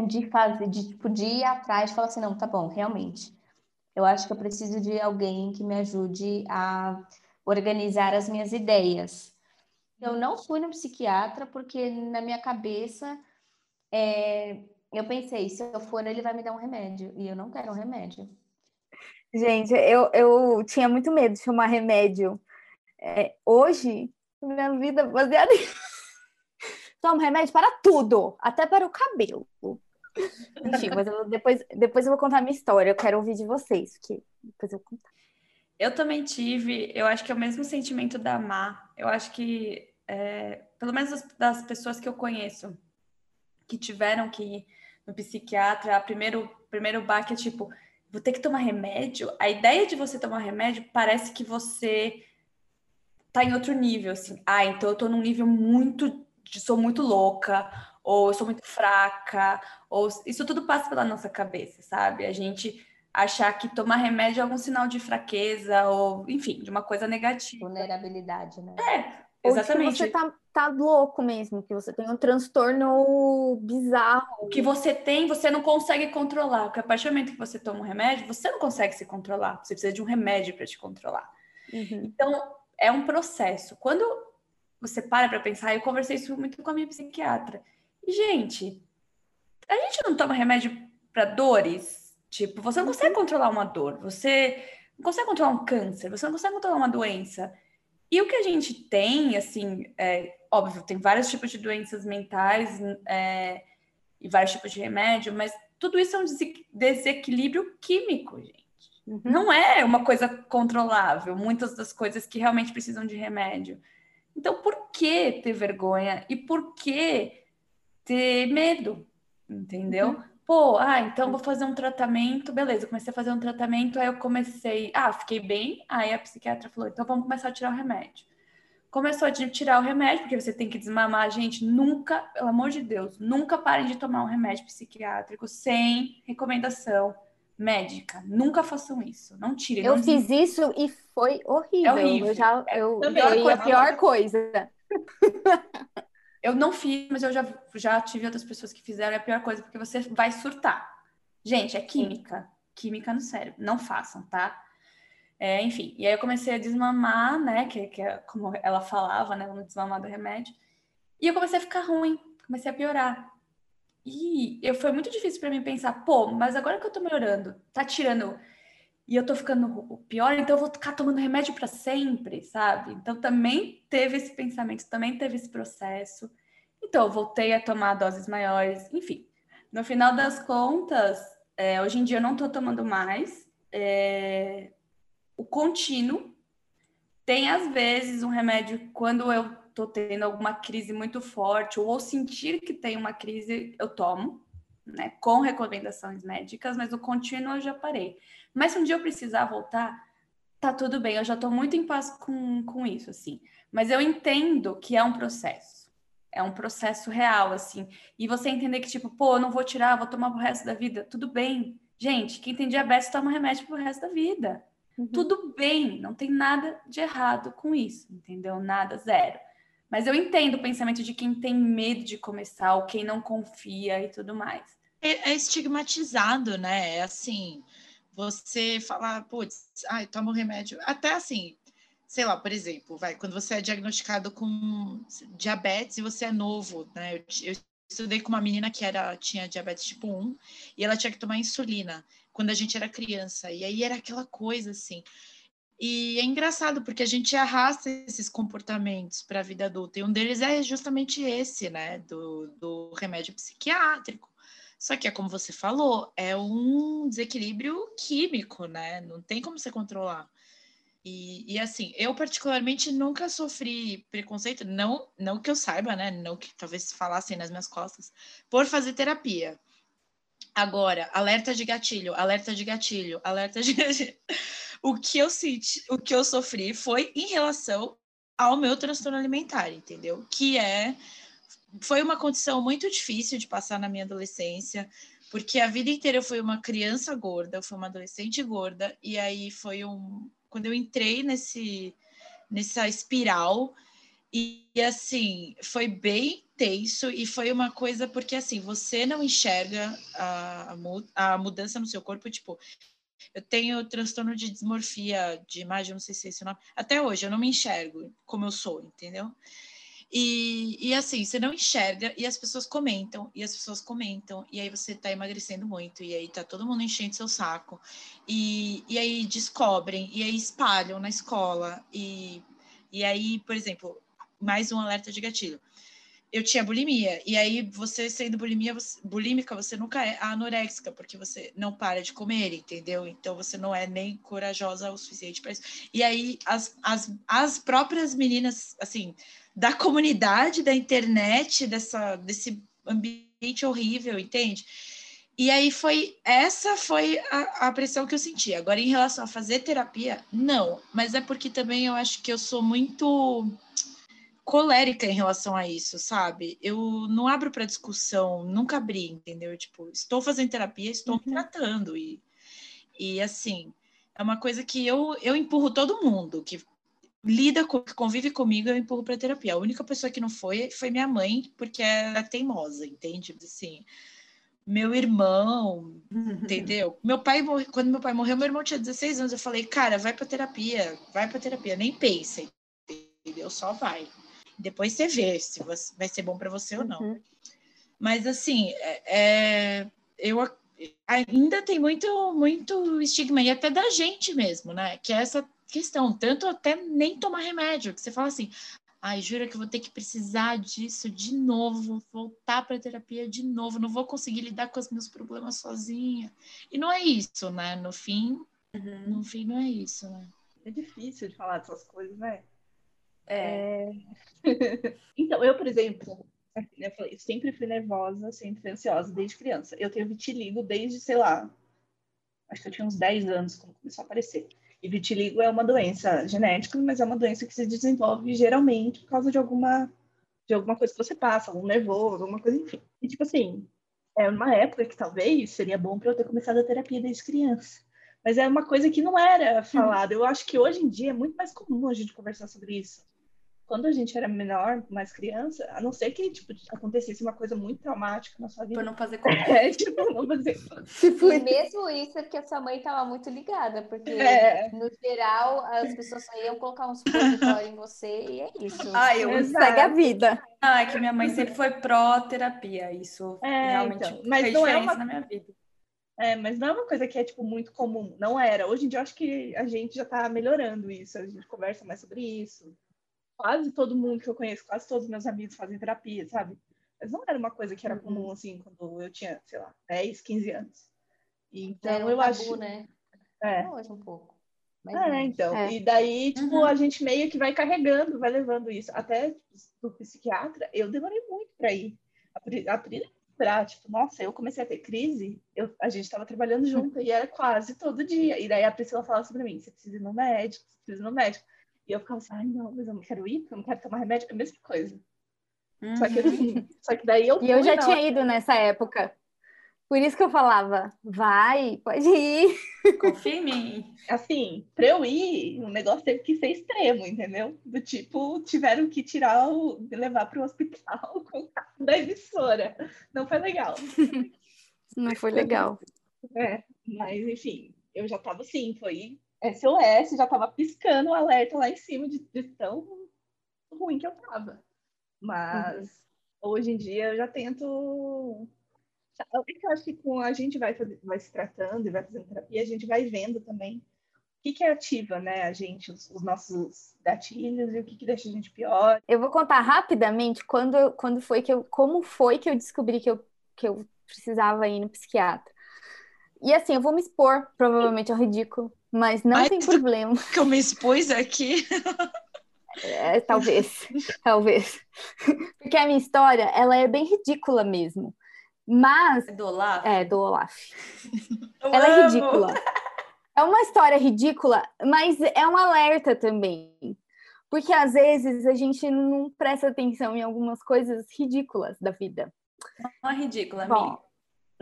de fazer, de tipo, de ir atrás e falar assim, não, tá bom, realmente. Eu acho que eu preciso de alguém que me ajude a organizar as minhas ideias. Eu não fui no psiquiatra porque na minha cabeça é, eu pensei, se eu for, ele vai me dar um remédio. E eu não quero um remédio. Gente, eu, eu tinha muito medo de tomar remédio. É, hoje, minha vida é baseada em. Tomo remédio para tudo, até para o cabelo. Enfim, mas eu, depois, depois eu vou contar a minha história. Eu quero ouvir de vocês, porque depois eu vou contar. Eu também tive, eu acho que é o mesmo sentimento da Má. Eu acho que, é, pelo menos das, das pessoas que eu conheço, que tiveram que ir no psiquiatra, a primeiro, primeiro baque é tipo, vou ter que tomar remédio. A ideia de você tomar remédio parece que você tá em outro nível, assim. Ah, então eu tô num nível muito, sou muito louca, ou eu sou muito fraca, ou isso tudo passa pela nossa cabeça, sabe? A gente achar que tomar remédio é algum sinal de fraqueza, ou, enfim, de uma coisa negativa. Vulnerabilidade, né? É, Exatamente. Ou que você tá, tá louco mesmo, que você tem um transtorno bizarro. O que você tem, você não consegue controlar. Porque a partir do momento que você toma um remédio, você não consegue se controlar. Você precisa de um remédio para te controlar. Uhum. Então, é um processo. Quando você para para pensar, eu conversei isso muito com a minha psiquiatra. Gente, a gente não toma remédio para dores? Tipo, você não consegue uhum. controlar uma dor, você não consegue controlar um câncer, você não consegue controlar uma doença. E o que a gente tem, assim, é, óbvio, tem vários tipos de doenças mentais é, e vários tipos de remédio, mas tudo isso é um desequilíbrio químico, gente. Uhum. Não é uma coisa controlável, muitas das coisas que realmente precisam de remédio. Então, por que ter vergonha e por que ter medo? Entendeu? Uhum pô, ah, então vou fazer um tratamento, beleza, comecei a fazer um tratamento, aí eu comecei, ah, fiquei bem, aí a psiquiatra falou, então vamos começar a tirar o remédio. Começou a tirar o remédio, porque você tem que desmamar, gente, nunca, pelo amor de Deus, nunca parem de tomar um remédio psiquiátrico sem recomendação médica. Nunca façam isso. Não tirem. Eu não fiz isso e foi horrível. É horrível. Eu já, eu, é, foi a pior coisa. Eu não fiz, mas eu já, já tive outras pessoas que fizeram. É a pior coisa, porque você vai surtar. Gente, é química. Química no cérebro. Não façam, tá? É, enfim, e aí eu comecei a desmamar, né? Que, que é como ela falava, né? Vamos desmamar do remédio. E eu comecei a ficar ruim, comecei a piorar. E eu, foi muito difícil para mim pensar, pô, mas agora que eu tô melhorando, tá tirando e eu tô ficando pior, então eu vou ficar tomando remédio para sempre, sabe? Então também teve esse pensamento, também teve esse processo. Então eu voltei a tomar doses maiores, enfim. No final das contas, é, hoje em dia eu não tô tomando mais. É, o contínuo tem às vezes um remédio quando eu tô tendo alguma crise muito forte ou sentir que tem uma crise, eu tomo, né? Com recomendações médicas, mas o contínuo eu já parei. Mas se um dia eu precisar voltar, tá tudo bem, eu já tô muito em paz com, com isso, assim. Mas eu entendo que é um processo. É um processo real, assim. E você entender que, tipo, pô, eu não vou tirar, vou tomar pro resto da vida. Tudo bem. Gente, quem tem diabetes toma remédio pro resto da vida. Uhum. Tudo bem, não tem nada de errado com isso, entendeu? Nada, zero. Mas eu entendo o pensamento de quem tem medo de começar, ou quem não confia e tudo mais. É, é estigmatizado, né? É assim, você falar, putz, ai, toma um remédio. Até assim, sei lá, por exemplo, vai, quando você é diagnosticado com diabetes e você é novo, né? Eu, eu estudei com uma menina que era, tinha diabetes tipo 1 e ela tinha que tomar insulina quando a gente era criança. E aí era aquela coisa assim. E é engraçado porque a gente arrasta esses comportamentos para a vida adulta. E um deles é justamente esse, né? Do, do remédio psiquiátrico Só que é como você falou, é um desequilíbrio químico, né? Não tem como você controlar. E, e, assim, eu particularmente nunca sofri preconceito, não, não que eu saiba, né? Não que talvez falassem nas minhas costas, por fazer terapia. Agora, alerta de gatilho, alerta de gatilho, alerta de gatilho. O que eu senti, o que eu sofri foi em relação ao meu transtorno alimentar, entendeu? Que é foi uma condição muito difícil de passar na minha adolescência, porque a vida inteira eu fui uma criança gorda, eu fui uma adolescente gorda, e aí foi um quando eu entrei nesse nessa espiral e assim foi bem tenso e foi uma coisa porque assim você não enxerga a, a mudança no seu corpo tipo eu tenho transtorno de dismorfia de imagem não sei se é esse o nome até hoje eu não me enxergo como eu sou entendeu e, e assim, você não enxerga e as pessoas comentam, e as pessoas comentam, e aí você tá emagrecendo muito, e aí tá todo mundo enchendo seu saco, e, e aí descobrem, e aí espalham na escola, e, e aí, por exemplo, mais um alerta de gatilho. Eu tinha bulimia, e aí você sendo bulimia, você, bulímica, você nunca é anoréxica, porque você não para de comer, entendeu? Então você não é nem corajosa o suficiente para isso. E aí as, as, as próprias meninas, assim, da comunidade da internet, dessa, desse ambiente horrível, entende? E aí foi essa foi a, a, pressão que eu senti. Agora, em relação a fazer terapia, não, mas é porque também eu acho que eu sou muito colérica em relação a isso, sabe? Eu não abro para discussão, nunca abri, entendeu? Tipo, estou fazendo terapia, estou uhum. me tratando e e assim, é uma coisa que eu, eu empurro todo mundo que lida com, que convive comigo, eu empurro para terapia. A única pessoa que não foi foi minha mãe, porque ela é teimosa, entende? Assim, meu irmão, entendeu? Meu pai quando meu pai morreu, meu irmão tinha 16 anos, eu falei: "Cara, vai para terapia, vai para terapia, nem pensa". Entendeu? Só vai. Depois você vê se vai ser bom para você ou não. Uhum. Mas assim, é, é, eu ainda tem muito muito estigma e até da gente mesmo, né? Que é essa questão, tanto até nem tomar remédio, que você fala assim, ai, jura que eu vou ter que precisar disso de novo, voltar para terapia de novo, não vou conseguir lidar com os meus problemas sozinha. E não é isso, né? No fim, uhum. no fim não é isso, né? É difícil de falar dessas coisas, né? É. é... então, eu, por exemplo, eu falei, sempre fui nervosa, sempre fui ansiosa desde criança. Eu tenho vitiligo desde, sei lá, acho que eu tinha uns 10 anos quando começou a aparecer. E vitiligo é uma doença genética, mas é uma doença que se desenvolve geralmente por causa de alguma de alguma coisa que você passa, algum nervoso, alguma coisa, enfim. E tipo assim, é uma época que talvez seria bom para eu ter começado a terapia desde criança. Mas é uma coisa que não era falada. Eu acho que hoje em dia é muito mais comum a gente conversar sobre isso quando a gente era menor, mais criança, a não ser que tipo, acontecesse uma coisa muito traumática na sua vida. Por não fazer É, tipo, não fazer tipo, E mesmo isso é porque a sua mãe estava muito ligada, porque é. no geral as pessoas só iam colocar um supositório em você e é isso. Ah, eu segue a vida. Ah, é que minha mãe sempre foi pró-terapia, isso é, realmente então, mas fez não é uma... na minha vida. É, mas não é uma coisa que é, tipo, muito comum. Não era. Hoje em dia, eu acho que a gente já está melhorando isso. A gente conversa mais sobre isso quase todo mundo que eu conheço, quase todos os meus amigos fazem terapia, sabe? Mas não era uma coisa que era uhum. comum, assim, quando eu tinha, sei lá, 10, 15 anos. Então, é um eu tabu, acho... né? É. Hoje um pouco. Mas é, então. É. E daí, tipo, uhum. a gente meio que vai carregando, vai levando isso. Até tipo, do psiquiatra, eu demorei muito para ir. A Pri pra, tipo, nossa, eu comecei a ter crise, eu, a gente estava trabalhando junto e era quase todo dia. E daí a Priscila falava sobre mim, você precisa ir no médico, você precisa ir no médico. E eu ficava assim, ai não, mas eu não quero ir, porque eu não quero tomar remédio, é a mesma coisa. Uhum. Só, que, assim, só que daí eu E eu já tinha hora... ido nessa época. Por isso que eu falava, vai, pode ir. Confia em mim. Assim, pra eu ir, o negócio teve que ser extremo, entendeu? Do tipo, tiveram que tirar o. levar pro hospital com o carro da emissora. Não foi legal. Não foi legal. É, mas enfim, eu já tava assim, foi SOS, já tava piscando o alerta lá em cima de, de tão ruim que eu tava. Mas uhum. hoje em dia eu já tento. Eu acho que com a gente vai, vai se tratando e vai fazendo terapia, a gente vai vendo também o que, que ativa, né, a gente, os, os, nossos gatilhos e o que, que deixa a gente pior. Eu vou contar rapidamente quando, quando foi que eu, como foi que eu descobri que eu, que eu precisava ir no psiquiatra. E assim, eu vou me expor, provavelmente ao ridículo, mas não Ai, tem problema. Que eu me expus aqui. É, talvez, talvez. Porque a minha história, ela é bem ridícula mesmo. Mas, Do Olaf? é, do Olaf. Eu Ela é amo. ridícula. É uma história ridícula, mas é um alerta também. Porque às vezes a gente não presta atenção em algumas coisas ridículas da vida. Não é ridícula, Bom, amiga.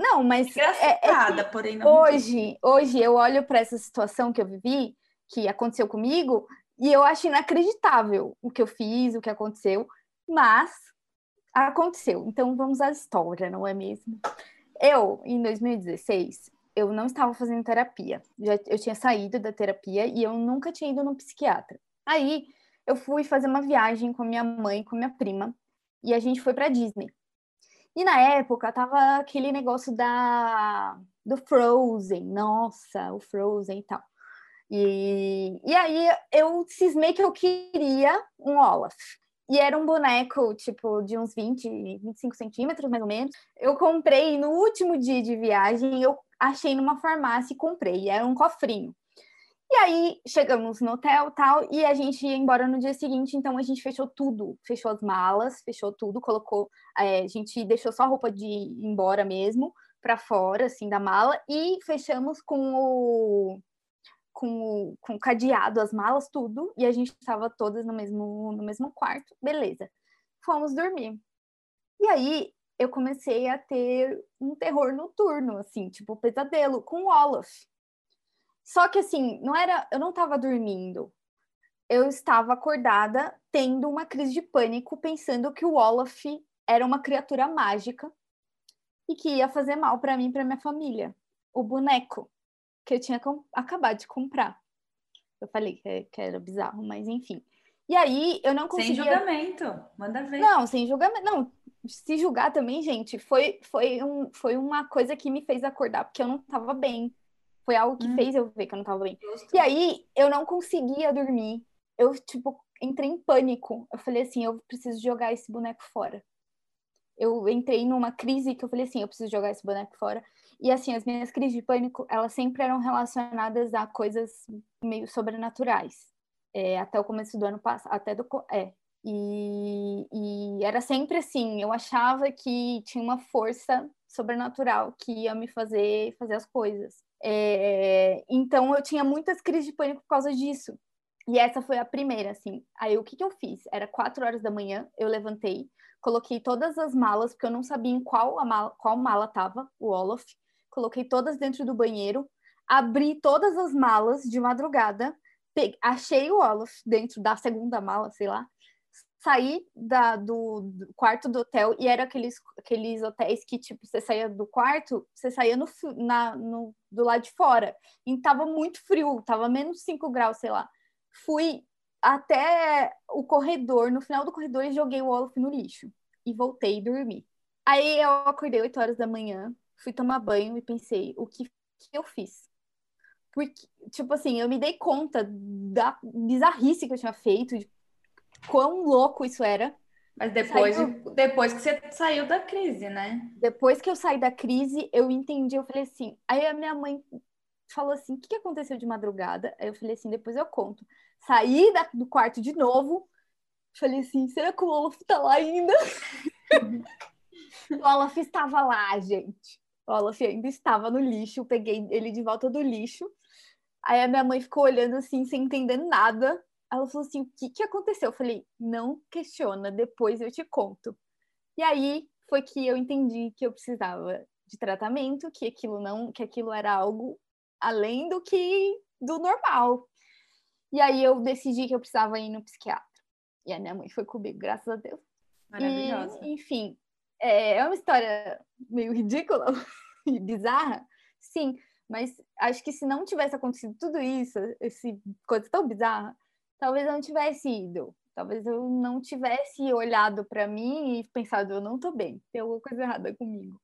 Não, mas é, é porém não hoje, hoje eu olho para essa situação que eu vivi, que aconteceu comigo, e eu acho inacreditável o que eu fiz, o que aconteceu, mas aconteceu. Então vamos à história, não é mesmo? Eu, em 2016, eu não estava fazendo terapia. Já, eu tinha saído da terapia e eu nunca tinha ido no psiquiatra. Aí eu fui fazer uma viagem com minha mãe, com minha prima, e a gente foi para Disney. E na época tava aquele negócio da do Frozen, nossa, o Frozen e tal. E, e aí eu cismei que eu queria um Olaf. E era um boneco, tipo, de uns 20, 25 centímetros, mais ou menos. Eu comprei no último dia de viagem, eu achei numa farmácia e comprei. Era um cofrinho. E aí chegamos no hotel tal, e a gente ia embora no dia seguinte, então a gente fechou tudo, fechou as malas, fechou tudo, colocou, é, a gente deixou só a roupa de ir embora mesmo, para fora, assim, da mala, e fechamos com o, com o, com o cadeado, as malas, tudo, e a gente estava todas no mesmo, no mesmo quarto, beleza. Fomos dormir. E aí eu comecei a ter um terror noturno, assim, tipo pesadelo, com o Olaf. Só que assim, não era, eu não estava dormindo. Eu estava acordada, tendo uma crise de pânico, pensando que o Olaf era uma criatura mágica e que ia fazer mal para mim e para minha família. O boneco que eu tinha acabado de comprar. Eu falei que, que era bizarro, mas enfim. E aí eu não Sem conseguia julgamento. Manda ver. não, sem julgamento. Não, se julgar também, gente, foi, foi, um, foi uma coisa que me fez acordar, porque eu não tava bem. Foi algo que Hum. fez eu ver que eu não tava bem. Justo. E aí, eu não conseguia dormir. Eu, tipo, entrei em pânico. Eu falei assim, eu preciso jogar esse boneco fora. Eu entrei numa crise que eu falei assim, eu preciso jogar esse boneco fora. E assim, as minhas crises de pânico, elas sempre eram relacionadas a coisas meio sobrenaturais. É, até o começo do ano passado, até do... É, e, e era sempre assim, eu achava que tinha uma força sobrenatural que ia me fazer fazer as coisas. É, então eu tinha muitas crises de pânico por causa disso. E essa foi a primeira, assim. Aí o que, que eu fiz? Era quatro horas da manhã, eu levantei, coloquei todas as malas, porque eu não sabia em qual, mala, qual mala tava o Olaf. Coloquei todas dentro do banheiro, abri todas as malas de madrugada, pe- achei o Olaf dentro da segunda mala, sei lá, saí da, do, do quarto do hotel e era aqueles, aqueles hotéis que, tipo, você saía do quarto, você saía no, na, no, do lado de fora. E tava muito frio, tava menos 5 graus, sei lá. Fui até o corredor, no final do corredor, e joguei o Olaf no lixo. E voltei e dormi. Aí eu acordei 8 horas da manhã, fui tomar banho e pensei, o que, que eu fiz? Porque, tipo assim, eu me dei conta da bizarrice que eu tinha feito, de quão louco isso era. Mas depois, Saiu- depois que você saiu da crise, né? Depois que eu saí da crise, eu entendi, eu falei assim. Aí a minha mãe falou assim: o que que aconteceu de madrugada? Aí eu falei assim: depois eu conto. Saí da- do quarto de novo, falei assim: será que o Olaf tá lá ainda? o Olaf estava lá, gente. O Olaf ainda estava no lixo, eu peguei ele de volta do lixo. Aí a minha mãe ficou olhando assim, sem entender nada. Ela falou assim: o que que aconteceu? Eu falei: não questiona, depois eu te conto. E aí foi que eu entendi que eu precisava de tratamento, que aquilo não, que aquilo era algo além do que do normal. E aí eu decidi que eu precisava ir no psiquiatra. E a minha mãe foi comigo, graças a Deus. Maravilhosa. E, enfim, é, é uma história meio ridícula e bizarra, sim, mas acho que se não tivesse acontecido tudo isso, esse coisa tão bizarra, talvez eu não tivesse ido. Talvez eu não tivesse olhado para mim e pensado, eu não tô bem, tem alguma coisa errada comigo.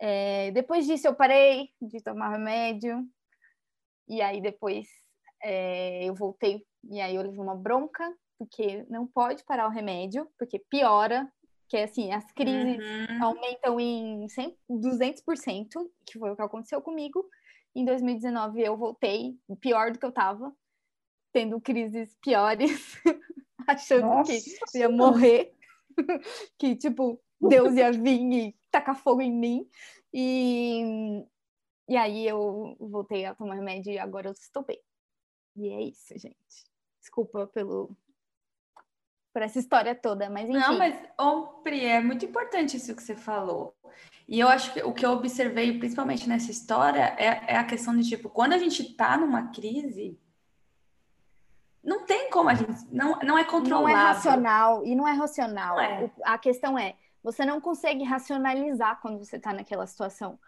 É, depois disso, eu parei de tomar remédio, e aí depois é, eu voltei, e aí eu levei uma bronca, porque não pode parar o remédio, porque piora que é assim, as crises Uhum. aumentam em 100, 200%, que foi o que aconteceu comigo. Em 2019 eu voltei pior do que eu tava, tendo crises piores, achando Nossa que ia morrer, que tipo, Deus ia vir e tacar fogo em mim. E, e aí eu voltei a tomar remédio e agora eu estou bem. E é isso, gente. Desculpa pelo por essa história toda, mas enfim. Não, mas, Pri, é muito importante isso que você falou. E eu acho que o que eu observei, principalmente nessa história, é, é a questão de, tipo, quando a gente tá numa crise, não tem como a gente. Não, não é não controlável. é racional e não é racional. Não é. A questão é, você não consegue racionalizar quando você tá naquela situação.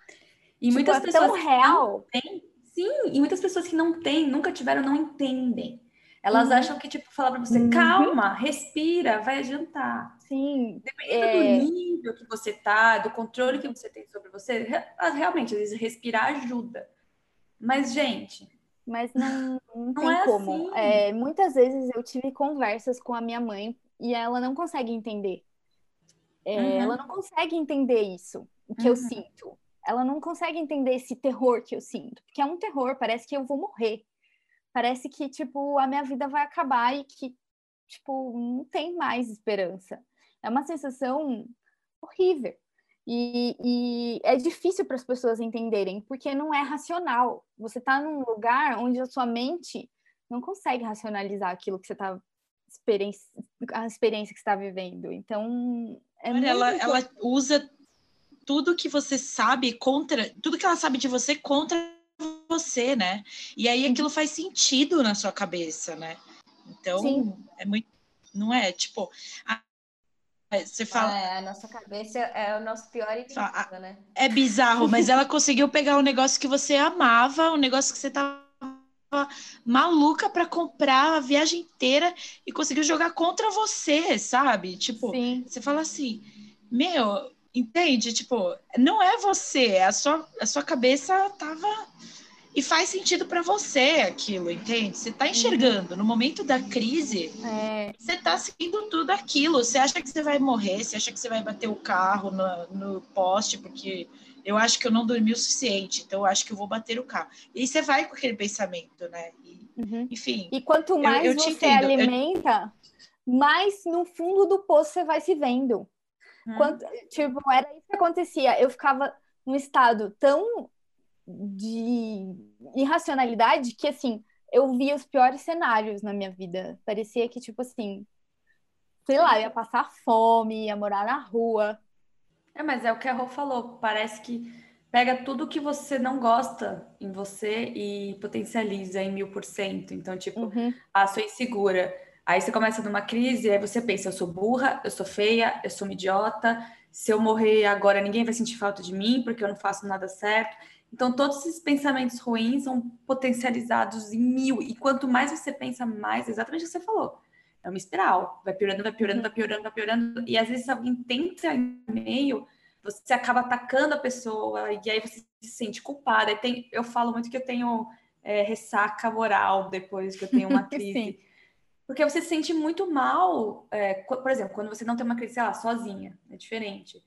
E Tipo, muitas é pessoas tão que real. Tem, sim, e muitas pessoas que não têm, nunca tiveram, não entendem. Elas Uhum. acham que, tipo, falar pra você, Uhum. calma, respira, vai adiantar. Sim, Dependendo É. do nível que você tá, do controle que você tem sobre você, ah, realmente, às vezes respirar ajuda. Mas, gente, mas não, não tem é como. assim. É, muitas vezes eu tive conversas com a minha mãe e ela não consegue entender. É, Uhum. Ela não consegue entender isso, que eu Uhum. sinto. Ela não consegue entender esse terror que eu sinto, porque é um terror, parece que eu vou morrer. Parece que, tipo, a minha vida vai acabar e que, tipo, não tem mais esperança. É uma sensação horrível. E, e é difícil para as pessoas entenderem, porque não é racional. Você está num lugar onde a sua mente não consegue racionalizar aquilo que você está a experiência que está vivendo. Então, é Olha, ela, ela usa tudo que você sabe contra, tudo que ela sabe de você contra você, né? E aí aquilo faz sentido na sua cabeça, né? Então, Sim. é muito, não é? Tipo, você fala, Ah, é, a nossa cabeça é o nosso pior inimigo, né? é bizarro, mas ela conseguiu pegar um negócio que você amava, um negócio que você tava maluca pra comprar a viagem inteira e conseguiu jogar contra você, sabe? Tipo, Sim, Você fala assim, meu, entende? Tipo, não é você, a sua, a sua cabeça tava. E faz sentido para você aquilo, entende? Você tá enxergando. No momento da crise, é, você tá seguindo tudo aquilo. Você acha que você vai morrer, você acha que você vai bater o carro no, no poste, porque eu acho que eu não dormi o suficiente, então eu acho que eu vou bater o carro. E você vai com aquele pensamento, né? E, uhum. enfim. E quanto mais eu te você entendo, eu- alimenta, mais no fundo do poço você vai se vendo. Hum. Quanto, tipo, era isso que acontecia. Eu ficava num estado tão de irracionalidade que, assim, eu via os piores cenários na minha vida. Parecia que, tipo assim, sei lá, ia passar fome, ia morar na rua. É, mas é o que a Rô falou. Parece que pega tudo que você não gosta em você e potencializa em mil por cento. Então, tipo, Uhum. ah, sou insegura. Aí você começa numa crise, aí você pensa, eu sou burra, eu sou feia, eu sou uma idiota. Se eu morrer agora, ninguém vai sentir falta de mim porque eu não faço nada certo. Então, todos esses pensamentos ruins são potencializados em mil. E quanto mais você pensa, mais, exatamente o que você falou. É uma espiral. Vai piorando, vai piorando, vai piorando, vai piorando. E às vezes alguém tenta em meio, você acaba atacando a pessoa, e aí você se sente culpada. E tem, eu falo muito que eu tenho é, ressaca moral depois que eu tenho uma crise. Porque você se sente muito mal, é, por exemplo, quando você não tem uma crise, sei lá, sozinha, é diferente.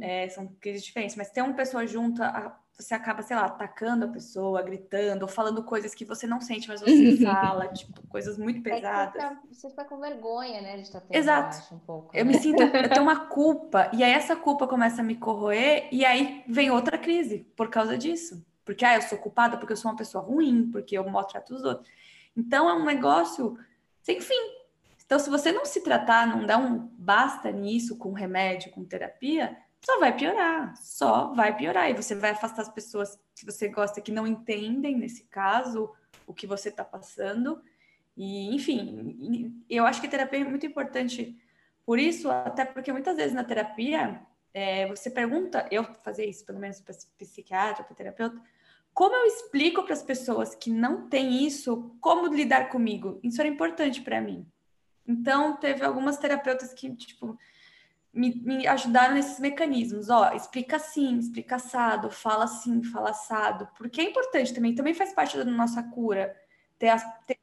É, são crises diferentes, mas ter uma pessoa junto, a- você acaba, sei lá, atacando a pessoa, gritando, ou falando coisas que você não sente, mas você fala, tipo, coisas muito É que você pesadas. fica, você fica com vergonha, né, de estar tendo, Exato. eu acho, um pouco. Eu né? me sinto, eu tenho uma culpa, e aí essa culpa começa a me corroer, e aí vem outra crise por causa disso. Porque, ah, eu sou culpada porque eu sou uma pessoa ruim, porque eu maltrato os outros. Então é um negócio sem fim. Então, se você não se tratar, não dá um basta nisso com remédio, com terapia, só vai piorar, só vai piorar. E você vai afastar as pessoas que você gosta que não entendem, nesse caso, o que você está passando. E, enfim, eu acho que terapia é muito importante por isso, até porque muitas vezes na terapia, é, você pergunta, eu fazia isso pelo menos para psiquiatra, para terapeuta, como eu explico para as pessoas que não têm isso, como lidar comigo? Isso era importante para mim. Então, teve algumas terapeutas que, tipo, me, me ajudaram nesses mecanismos. Ó, explica assim, explica assado, fala assim, fala assado. Porque é importante também, também faz parte da nossa cura ter, as, ter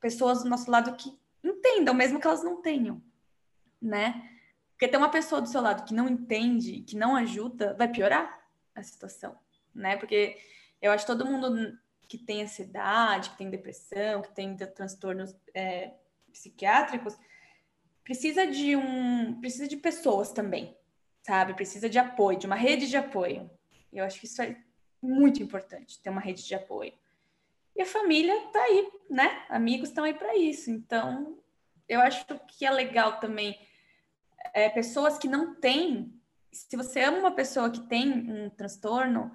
pessoas do nosso lado que entendam, mesmo que elas não tenham, né? Porque ter uma pessoa do seu lado que não entende, que não ajuda, vai piorar a situação, né? Porque eu acho que todo mundo que tem ansiedade, que tem depressão, que tem transtornos é, psiquiátricos, precisa de um, precisa de pessoas também, sabe? Precisa de apoio, de uma rede de apoio. Eu acho que isso é muito importante, ter uma rede de apoio. E a família tá aí, né? Amigos estão aí para isso. Então, eu acho que é legal também é, pessoas que não têm. Se você ama uma pessoa que tem um transtorno,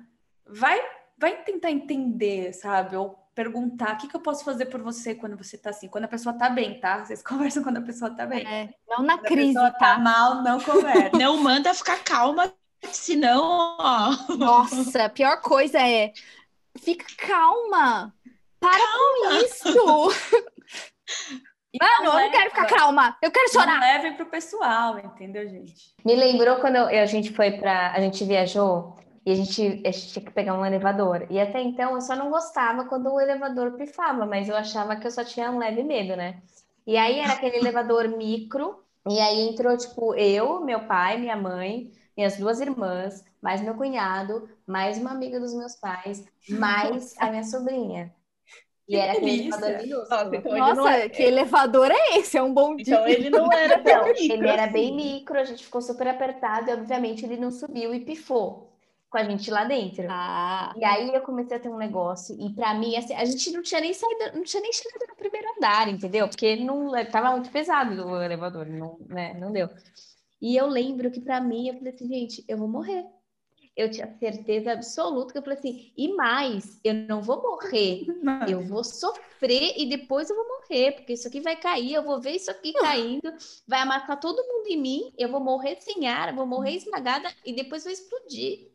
vai vai tentar entender, sabe? Ou perguntar o que, que eu posso fazer por você quando você tá assim, quando a pessoa tá bem, tá? Vocês conversam quando a pessoa tá bem. É, não na quando crise, a pessoa tá tá? mal, não conversa. Não manda ficar calma, senão, ó. Nossa, a pior coisa é fica calma. Para com isso. Mano, eu não quero ficar calma. Eu quero Não chorar. levem pro pessoal, entendeu, gente? Me lembrou quando eu- a gente foi para, a gente viajou e a gente, a gente tinha que pegar um elevador. E até então eu só não gostava quando o elevador pifava, mas eu achava que eu só tinha um leve medo, né? E aí era aquele elevador micro, e aí entrou tipo eu, meu pai, minha mãe, minhas duas irmãs, mais meu cunhado, mais uma amiga dos meus pais, mais a minha sobrinha. E Que era aquele elevador minúsculo. Então ele não Nossa, é- que elevador é esse? É um bom dia. Então ele não era tão Não, micro ele era assim. bem micro, a gente ficou super apertado e obviamente ele não subiu e pifou com a gente lá dentro. Ah, E aí eu comecei a ter um negócio e pra mim assim, a gente não tinha nem saído, não tinha nem chegado no primeiro andar, entendeu? Porque não tava muito pesado o elevador, não, né, não deu. E eu lembro que pra mim eu falei assim, gente, eu vou morrer. Eu tinha certeza absoluta que eu falei assim, e mais, eu não vou morrer. Eu vou sofrer e depois eu vou morrer, porque isso aqui vai cair, eu vou ver isso aqui caindo, vai matar todo mundo em mim, eu vou morrer sem ar, eu vou morrer esmagada e depois vai explodir.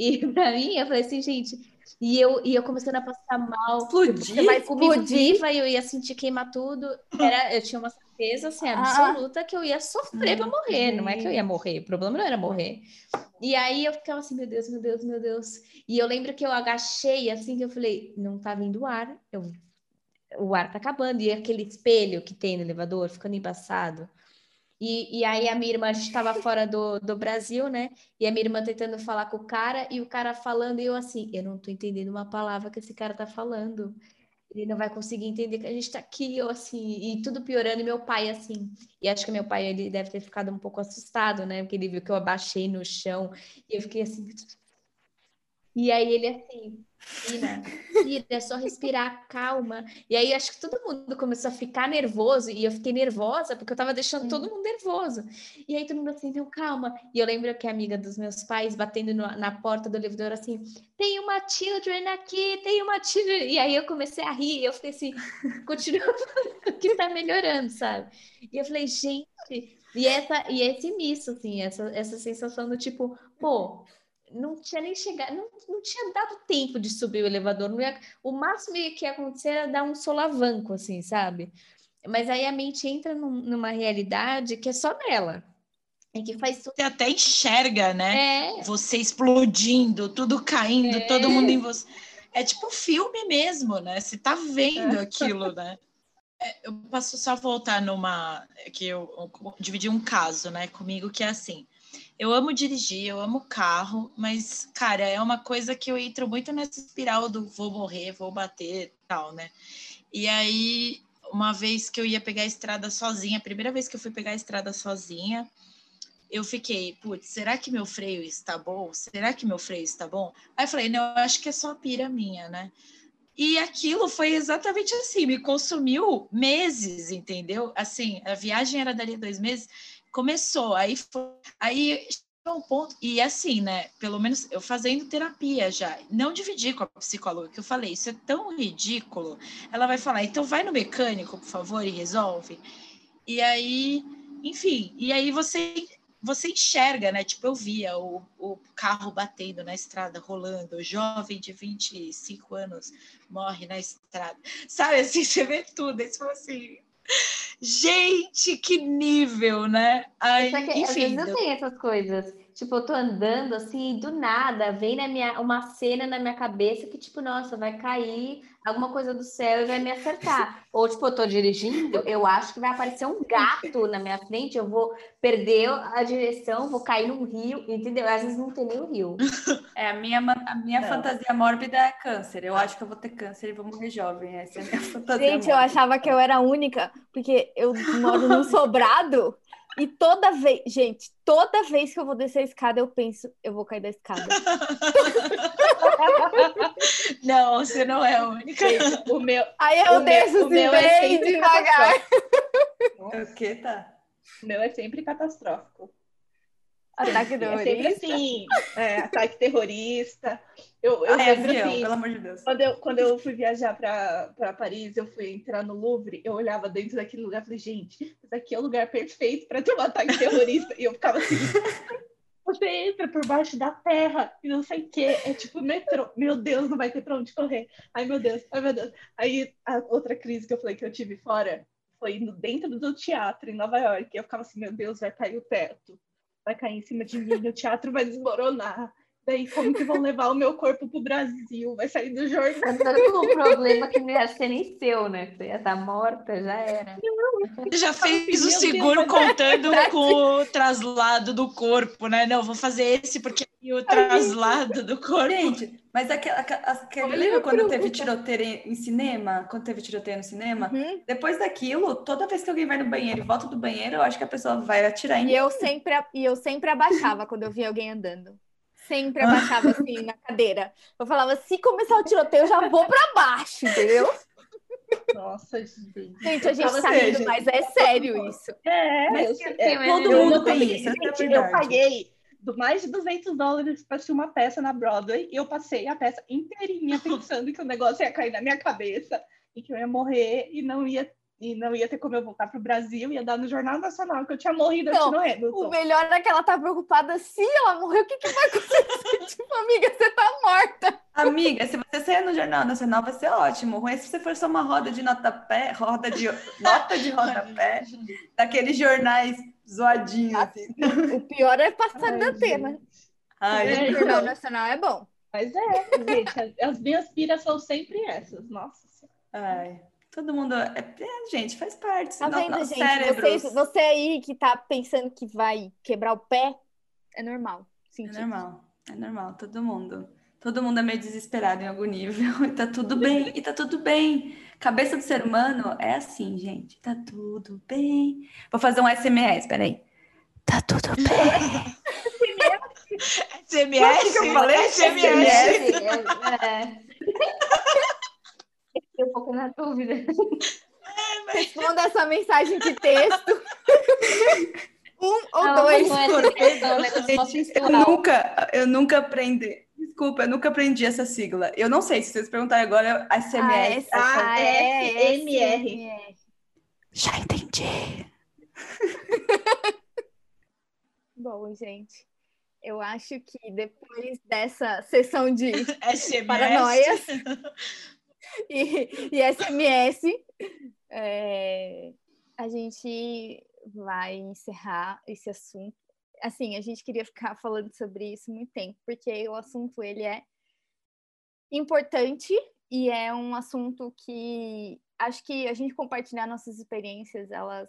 E pra mim, eu falei assim, gente, e eu, e eu começando a passar mal, Explodir? vai comigo Explodir? viva e eu ia sentir queimar tudo. Era, eu tinha uma certeza assim, Ah. absoluta que eu ia sofrer pra morrer, não é que eu ia morrer, o problema não era morrer. E aí eu ficava assim, meu Deus, meu Deus, meu Deus. E eu lembro que eu agachei assim, que eu falei, não tá vindo ar, eu, o ar tá acabando. E aquele espelho que tem no elevador ficando embaçado. E, e aí a minha irmã, a gente tava fora do, do Brasil, né? E a minha irmã tentando falar com o cara, e o cara falando, e eu assim, eu não tô entendendo uma palavra que esse cara tá falando. Ele não vai conseguir entender que a gente tá aqui, eu assim, e tudo piorando, e meu pai assim. E acho que meu pai, ele deve ter ficado um pouco assustado, né? Porque ele viu que eu abaixei no chão, e eu fiquei assim. E aí ele assim, Ina, Ira, é só respirar, calma. E aí acho que todo mundo começou a ficar nervoso e eu fiquei nervosa porque eu tava deixando todo mundo nervoso. E aí todo mundo assim, não, calma. E eu lembro que a amiga dos meus pais batendo no- na porta do elevador assim, tem uma children aqui, tem uma children. E aí eu comecei a rir, eu fiquei assim, continua que tá melhorando, sabe? E eu falei, gente, e essa e esse misto assim, essa essa sensação do tipo, pô, não tinha nem chegado, não, não tinha dado tempo de subir o elevador. Ia, o máximo que ia acontecer era dar um solavanco, assim, sabe? Mas aí a mente entra num- numa realidade que é só dela. E que faz tudo. Você até enxerga, né? É, Você explodindo, tudo caindo, É. todo mundo em você. É tipo um filme mesmo, né? Você tá vendo aquilo, né? É, Eu posso só voltar numa. é Que eu, eu dividi um caso, né, comigo, que é assim. Eu amo dirigir, eu amo carro, mas, cara, é uma coisa que eu entro muito nessa espiral do vou morrer, vou bater tal, né? E aí, uma vez que eu ia pegar a estrada sozinha, a primeira vez que eu fui pegar a estrada sozinha, eu fiquei, putz, será que meu freio está bom? Será que meu freio está bom? Aí eu falei, não, eu acho que é só pira minha, né? E aquilo foi exatamente assim, me consumiu meses, entendeu? Assim, a viagem era dali a dois meses, começou, aí foi, aí chegou um ponto, e assim, né? Pelo menos eu fazendo terapia já, não dividi com a psicóloga, que eu falei, isso é tão ridículo. Ela vai falar, então vai no mecânico, por favor, e resolve. E aí, enfim, e aí você você enxerga, né? Tipo, eu via o, o carro batendo na estrada, rolando, o jovem de 25 anos morre na estrada. Sabe assim, você vê tudo. Aí você fala assim, gente, que nível, né? Só que às enfim, vezes eu deu- tenho essas coisas. Tipo, eu tô andando assim, do nada vem na minha, uma cena na minha cabeça que, tipo, nossa, vai cair alguma coisa do céu e vai me acertar. Ou, tipo, eu tô dirigindo, eu acho que vai aparecer um gato na minha frente, eu vou perder a direção, vou cair num rio, entendeu? Às vezes não tem nem o rio. É, a minha, a minha Não. fantasia mórbida é câncer. Eu acho que eu vou ter câncer e vou morrer jovem. Essa é a minha fantasia Gente, eu mórbida. achava que eu era a única, porque eu moro num sobrado e toda vez, gente, toda vez que eu vou descer a escada, eu penso, eu vou cair da escada. Não, você não é a única. Gente, o meu, Aí eu O meu- desço o assim, meu é bem sempre devagar. O que, tá? o meu é sempre catastrófico. Ataque É sempre terrorista. assim, é, ataque terrorista. Eu, eu Ah, é lembro assim, pelo amor de Deus. Quando eu, quando eu fui viajar para Paris, eu fui entrar no Louvre, eu olhava dentro daquele lugar e falei, gente, isso aqui é o lugar perfeito para ter um ataque terrorista. e eu ficava assim, você entra por baixo da terra e não sei o quê. É tipo metrô. Meu Deus, não vai ter para onde correr. Ai, meu Deus, ai, meu Deus. Aí a outra crise que eu falei que eu tive fora foi dentro do teatro em Nova York. Eu ficava assim, meu Deus, vai cair o teto. Vai cair em cima de mim, o teatro vai desmoronar. Daí, como que vão levar o meu corpo pro Brasil? Vai sair do jornal. O problema é que não ia ser nem seu, né? Você ia estar morta, já era. Você já fez o Meu Deus, seguro mas- contando com o traslado do corpo, né? Não, vou fazer esse porque tem o traslado do corpo. Gente, mas aquela, aquela, lembra quando teve tiroteio em cinema? Quando teve tiroteio no cinema? Uhum. Depois daquilo, toda vez que alguém vai no banheiro e volta do banheiro, eu acho que a pessoa vai atirar em E eu sempre, e eu sempre abaixava quando eu via alguém andando. Sempre abaixava assim na cadeira. Eu falava, se começar o tiroteio, eu já vou pra baixo, entendeu? Nossa, gente. Gente, a gente tá rindo, mas é sério isso. É, Mas eu, é, todo mundo tem isso. essa é Gente, eu verdade. paguei do mais de 200 dólares para assistir uma peça na Broadway e eu passei a peça inteirinha pensando que o negócio ia cair na minha cabeça e que eu ia morrer e não ia e não ia ter como eu voltar pro Brasil, ia dar no Jornal Nacional que eu tinha morrido Não, aqui no O Hamilton. melhor é que ela tá preocupada se ela morrer, o que, que vai acontecer? tipo, amiga, você tá morta. Amiga, se você sair no Jornal Nacional, vai ser ótimo. Ruim é se você for só uma roda de notapé, roda de nota de rodapé, daqueles jornais zoadinhos, assim. O pior é passar Ai, da tema. Ai, É, O. Jornal Nacional é bom. Mas é, gente, as, as minhas piras são sempre essas. Nossa Senhora. Ai, todo mundo. É, é, gente, faz parte. Tá vendo, gente? cérebros. Vocês, você aí que tá pensando que vai quebrar o pé, é normal. É Sentir. normal, é normal, todo mundo. Todo mundo é meio desesperado em algum nível. E tá tudo bem, e tá tudo bem. Cabeça do ser humano é assim, gente. Tá tudo bem. Vou fazer um SMS, peraí. Tá tudo bem. SMS? que eu falei? SMS. É, é. Fiquei um pouco na dúvida. Responda essa mensagem de texto. um ou Não, dois. não é SMS, é negócio Eu nunca, eu nunca aprendi. Desculpa, eu nunca aprendi essa sigla. Eu não sei, se vocês perguntarem agora, a SMS. Ah, é, SMR. SMR. Já entendi. Bom, gente, eu acho que depois dessa sessão de SMS. Paranoias. e, e SMS, é, a gente vai encerrar esse assunto. Assim, a gente queria ficar falando sobre isso muito tempo, porque o assunto ele é importante e é um assunto que acho que a gente compartilhar nossas experiências, elas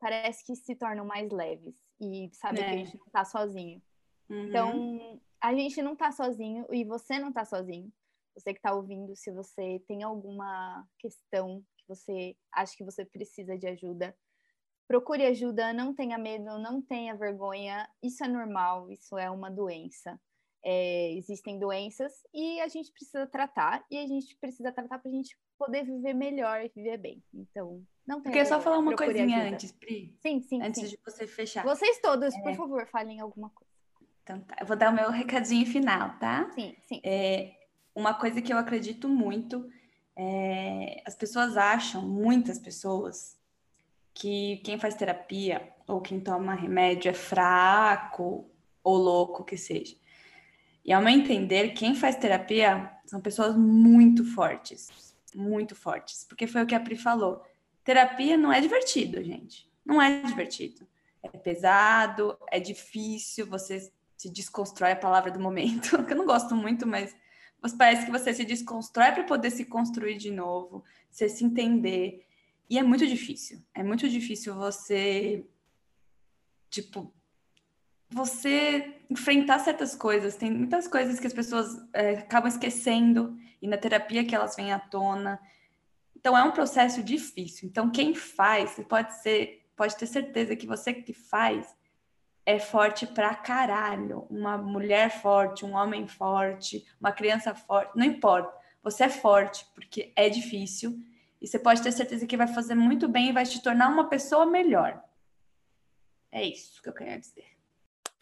parece que se tornam mais leves e saber que É. a gente não está sozinho. Uhum. Então, a gente não tá sozinho e você não tá sozinho. Você que tá ouvindo, se você tem alguma questão que você acha que você precisa de ajuda, procure ajuda, não tenha medo, não tenha vergonha. Isso é normal, isso é uma doença. É, existem doenças e a gente precisa tratar, e a gente precisa tratar para a gente poder viver melhor e viver bem. Então, não Eu queria só falar uma procure coisinha ajuda. antes, Pri. Sim, sim, Antes sim. de você fechar. Vocês todos, por favor, falem alguma coisa. Então tá, eu vou dar o meu recadinho final, tá? Sim, sim. É, uma coisa que eu acredito muito é, as pessoas acham, muitas pessoas, que quem faz terapia ou quem toma remédio é fraco ou louco que seja. E ao meu entender, quem faz terapia são pessoas muito fortes, muito fortes, porque foi o que a Pri falou. Terapia não é divertido, gente. Não é divertido. É pesado, é difícil, você se desconstrói a palavra do momento, que eu não gosto muito, mas parece que você se desconstrói para poder se construir de novo, você se entender. E é muito difícil. É muito difícil você, tipo, você enfrentar certas coisas. Tem muitas coisas que as pessoas é, acabam esquecendo e na terapia que elas vêm à tona. Então é um processo difícil. Então quem faz, pode ser, pode ter certeza que você que faz é forte pra caralho. Uma mulher forte, um homem forte, uma criança forte, não importa. Você é forte, porque é difícil. E você pode ter certeza que vai fazer muito bem e vai te tornar uma pessoa melhor. É isso que eu queria dizer.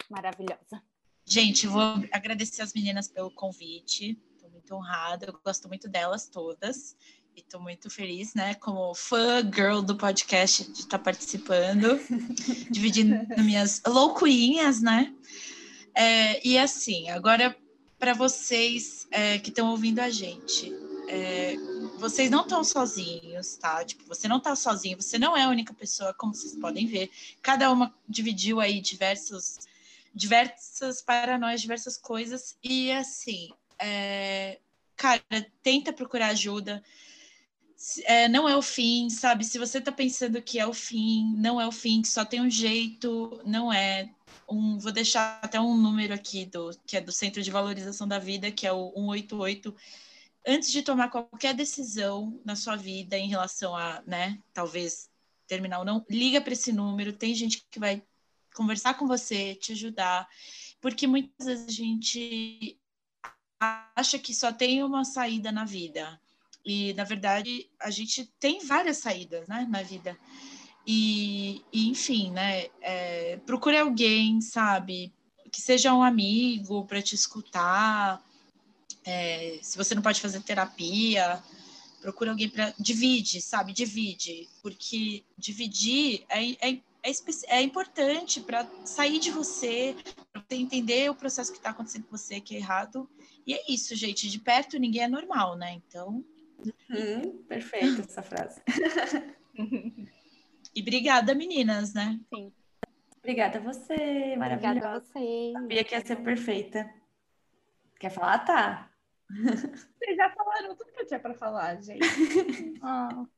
Maravilhosa. Gente, vou agradecer as meninas pelo convite. Estou muito honrada, eu gosto muito delas todas. E estou muito feliz, né, como fã girl do podcast, de estar tá participando, dividindo minhas loucurinhas, né? É, e assim, agora para vocês é, que estão ouvindo a gente, é, vocês não estão sozinhos, tá? Tipo, você não está sozinho, você não é a única pessoa, como vocês podem ver. Cada uma dividiu aí diversos, diversas paranoias, diversas coisas. E assim, é, cara, tenta procurar ajuda é, não é o fim, sabe? Se você está pensando que é o fim, não é o fim, que só tem um jeito, não é. Um, vou deixar até um número aqui do que é do Centro de Valorização da Vida, que é o 188. Antes de tomar qualquer decisão na sua vida em relação a, né, talvez terminar ou não, liga para esse número. Tem gente que vai conversar com você, te ajudar, porque muitas vezes a gente acha que só tem uma saída na vida e, na verdade, a gente tem várias saídas né, na vida. E, e enfim, né? É, procure alguém, sabe? Que seja um amigo para te escutar. É, se você não pode fazer terapia, procure alguém para. Divide, sabe? Divide. Porque dividir é, é, é, é importante para sair de você, para você entender o processo que está acontecendo com você, que é errado. E é isso, gente. De perto ninguém é normal, né? Então Uhum, perfeita essa frase. e obrigada, meninas, né? Sim. Obrigada a você, maravilhosa. Obrigada a você. Sabia que ia ser perfeita. Quer falar? Tá. Vocês já falaram tudo que eu tinha para falar, gente. oh.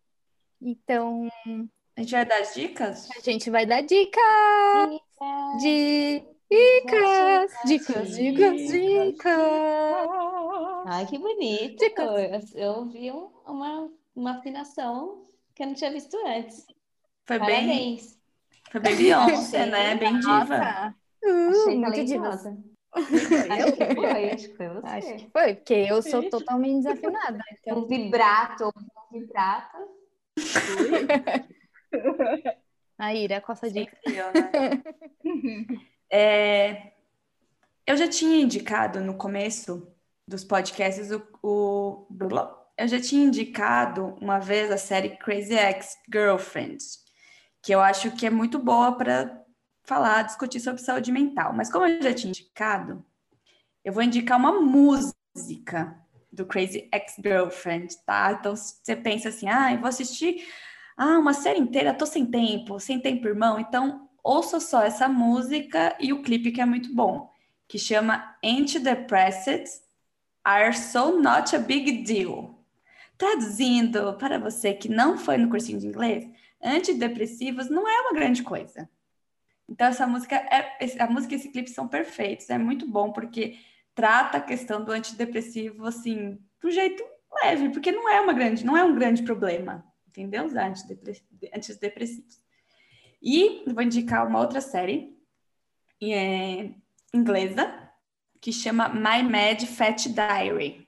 Então. A gente vai dar as dicas? A gente vai dar dicas! Dicas, dicas, dicas, dicas. Ai, que bonito. Dicas. Eu, eu vi uma, uma afinação que eu não tinha visto antes. Foi Parabéns. bem. Foi bem Beyoncé, né? Bem diva. Uh, Achei muito diva. Acho que foi, acho que foi você. Acho que foi, porque eu sou totalmente desafinada. Então... Um vibrato, um vibrato. A Ira, qual a sua dica? Né? É, eu já tinha indicado no começo dos podcasts o, o eu já tinha indicado uma vez a série Crazy Ex-Girlfriends, que eu acho que é muito boa para falar, discutir sobre saúde mental. Mas como eu já tinha indicado, eu vou indicar uma música do Crazy Ex-Girlfriend, tá? Então você pensa assim, ah, eu vou assistir ah, uma série inteira, tô sem tempo, sem tempo, irmão. Então ouça só essa música e o clipe que é muito bom, que chama Antidepressed Are So Not a Big Deal. Traduzindo para você que não foi no cursinho de inglês, antidepressivos não é uma grande coisa. Então essa música é a música e esse clipe são perfeitos, é muito bom porque trata a questão do antidepressivo assim, do jeito leve, porque não é uma grande, não é um grande problema, entendeu? Os antidepressivos. E vou indicar uma outra série é, inglesa que chama My Mad Fat Diary.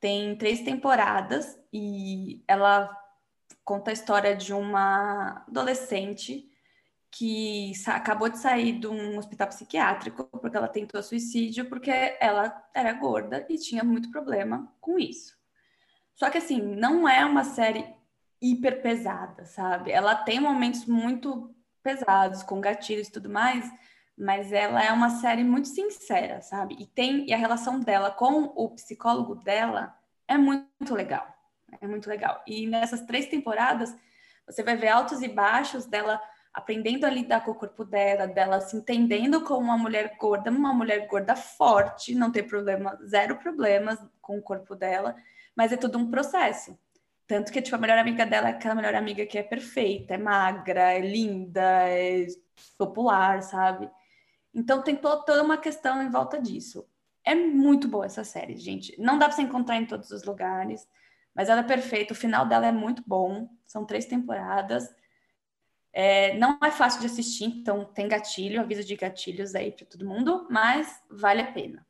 Tem três temporadas e ela conta a história de uma adolescente que acabou de sair de um hospital psiquiátrico porque ela tentou suicídio porque ela era gorda e tinha muito problema com isso. Só que assim, não é uma série hiper pesada, sabe? Ela tem momentos muito pesados, com gatilhos e tudo mais, mas ela é uma série muito sincera, sabe? E tem e a relação dela com o psicólogo dela é muito legal. É muito legal. E nessas três temporadas, você vai ver altos e baixos dela aprendendo a lidar com o corpo dela, dela se entendendo como uma mulher gorda, uma mulher gorda forte, não tem problema, zero problemas com o corpo dela, mas é tudo um processo. Tanto que, tipo, a melhor amiga dela é aquela melhor amiga que é perfeita, é magra, é linda, é popular, sabe? Então tem to toda uma questão em volta disso. É muito boa essa série, gente. Não dá pra você encontrar em todos os lugares, mas ela é perfeita. O final dela é muito bom. São três temporadas. É, não é fácil de assistir, então tem gatilho, aviso de gatilhos aí para todo mundo, mas vale a pena.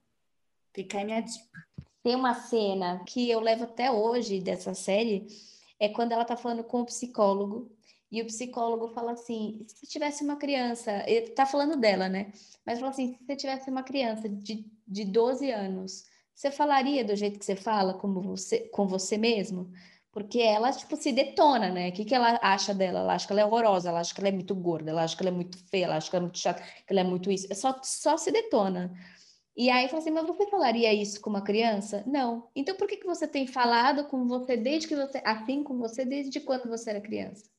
Fica aí minha dica. Tem uma cena que eu levo até hoje dessa série, é quando ela tá falando com o psicólogo, e o psicólogo fala assim: se tivesse uma criança, ele tá falando dela, né? Mas fala assim: se você tivesse uma criança de, de 12 anos, você falaria do jeito que você fala, como você, com você mesmo? Porque ela, tipo, se detona, né? O que, que ela acha dela? Ela acha que ela é horrorosa, ela acha que ela é muito gorda, ela acha que ela é muito feia, ela acha que ela é muito chata, que ela é muito isso. Só, só se detona. E aí fala assim, mas você falaria isso com uma criança? Não. Então por que, que você tem falado com você desde que você, assim com você, desde quando você era criança?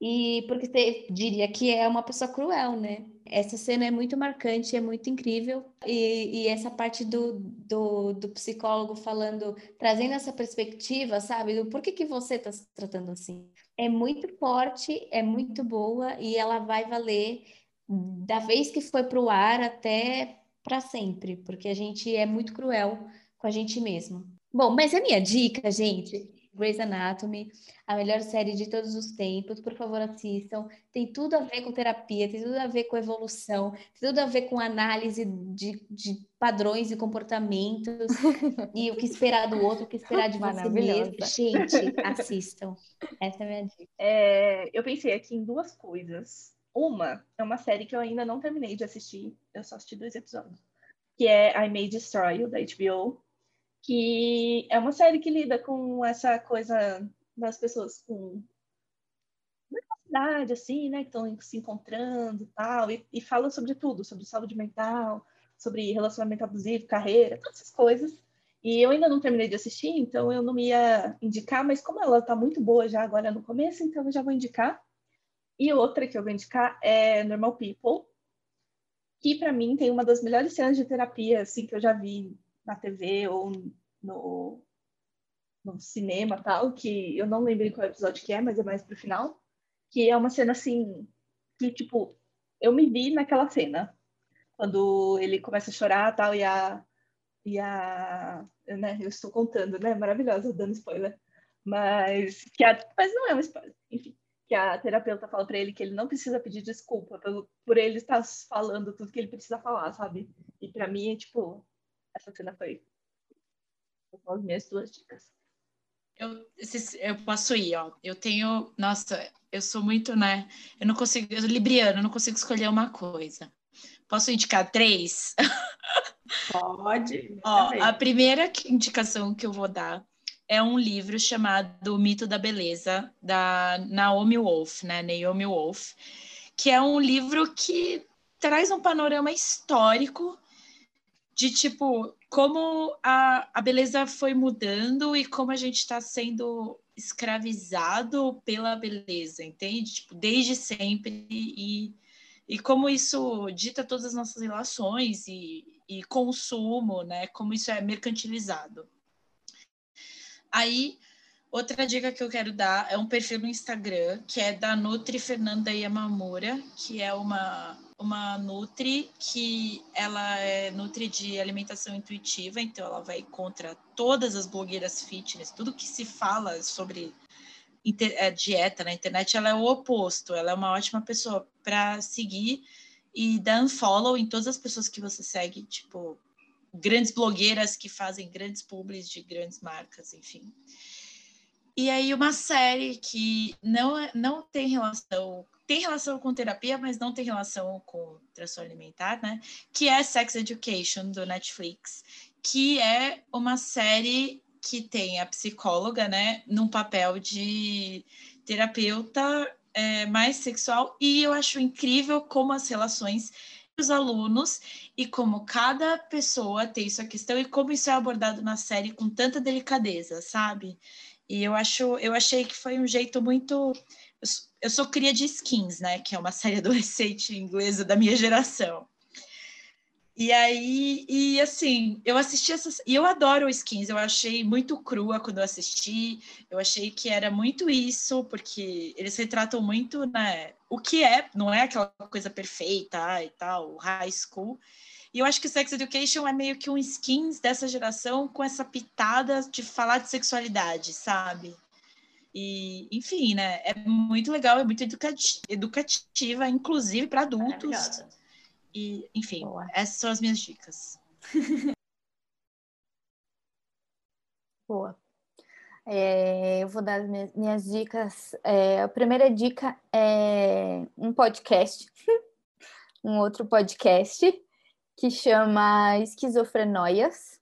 E porque você diria que é uma pessoa cruel, né? Essa cena é muito marcante, é muito incrível. E, e essa parte do, do, do, psicólogo falando, trazendo essa perspectiva, sabe? Do por que, que você está se tratando assim? É muito forte, é muito boa e ela vai valer da vez que foi para o ar até para sempre, porque a gente é muito cruel com a gente mesmo. Bom, mas a minha dica, gente, Grey's Anatomy, a melhor série de todos os tempos. Por favor, assistam. Tem tudo a ver com terapia, tem tudo a ver com evolução, tem tudo a ver com análise de, de padrões e comportamentos e o que esperar do outro, o que esperar de você mesmo. Gente, assistam. Essa é a minha dica. É, eu pensei aqui em duas coisas. Uma é uma série que eu ainda não terminei de assistir, eu só assisti dois episódios, que é I May Destroy You, da HBO que é uma série que lida com essa coisa das pessoas com necessidade, assim, né, que estão se encontrando tal, e, e fala sobre tudo, sobre saúde mental, sobre relacionamento abusivo, carreira, todas essas coisas. E eu ainda não terminei de assistir, então eu não ia indicar, mas como ela está muito boa já agora no começo, então eu já vou indicar. E outra que eu vou indicar é Normal People, que para mim tem uma das melhores cenas de terapia assim que eu já vi na TV ou no, no cinema tal, que eu não lembro qual episódio que é, mas é mais pro final, que é uma cena assim, que tipo, eu me vi naquela cena, quando ele começa a chorar tal, e a, e a, né, eu estou contando, né, maravilhosa, dando spoiler, mas, que a, mas não é um spoiler, enfim, que a terapeuta fala para ele que ele não precisa pedir desculpa pelo, por ele estar falando tudo que ele precisa falar, sabe? E para mim é tipo, essa cena foi são as minhas duas dicas. Eu, eu posso ir, ó. Eu tenho. Nossa, eu sou muito, né? Eu não consigo. Eu sou libriano, eu não consigo escolher uma coisa. Posso indicar três? Pode. ó, a primeira indicação que eu vou dar é um livro chamado O Mito da Beleza, da Naomi Wolf, né? Naomi Wolf, que é um livro que traz um panorama histórico de tipo como a, a beleza foi mudando e como a gente está sendo escravizado pela beleza, entende? Tipo, desde sempre e, e como isso dita todas as nossas relações e, e consumo, né? Como isso é mercantilizado. Aí, outra dica que eu quero dar é um perfil no Instagram que é da Nutri Fernanda Yamamura, que é uma uma Nutri que ela é Nutri de alimentação intuitiva, então ela vai contra todas as blogueiras fitness, tudo que se fala sobre é, dieta na internet, ela é o oposto, ela é uma ótima pessoa para seguir e dar unfollow em todas as pessoas que você segue, tipo, grandes blogueiras que fazem grandes publis de grandes marcas, enfim. E aí uma série que não, é, não tem relação tem relação com terapia, mas não tem relação com transtorno alimentar, né? Que é Sex Education do Netflix, que é uma série que tem a psicóloga, né, num papel de terapeuta é, mais sexual e eu acho incrível como as relações os alunos e como cada pessoa tem sua questão e como isso é abordado na série com tanta delicadeza, sabe? E eu acho, eu achei que foi um jeito muito eu sou, cria de Skins, né? Que é uma série adolescente inglesa da minha geração. E aí, e assim, eu assisti essas. E eu adoro Skins, eu achei muito crua quando eu assisti. Eu achei que era muito isso, porque eles retratam muito, né? O que é, não é aquela coisa perfeita e tal, high school. E eu acho que Sex Education é meio que um skins dessa geração com essa pitada de falar de sexualidade, sabe? E, enfim, né? É muito legal, é muito educativa, inclusive para adultos. E, enfim, Boa. essas são as minhas dicas. Boa. É, eu vou dar as minhas, minhas dicas. É, a primeira dica é um podcast, um outro podcast que chama Esquizofrenóias,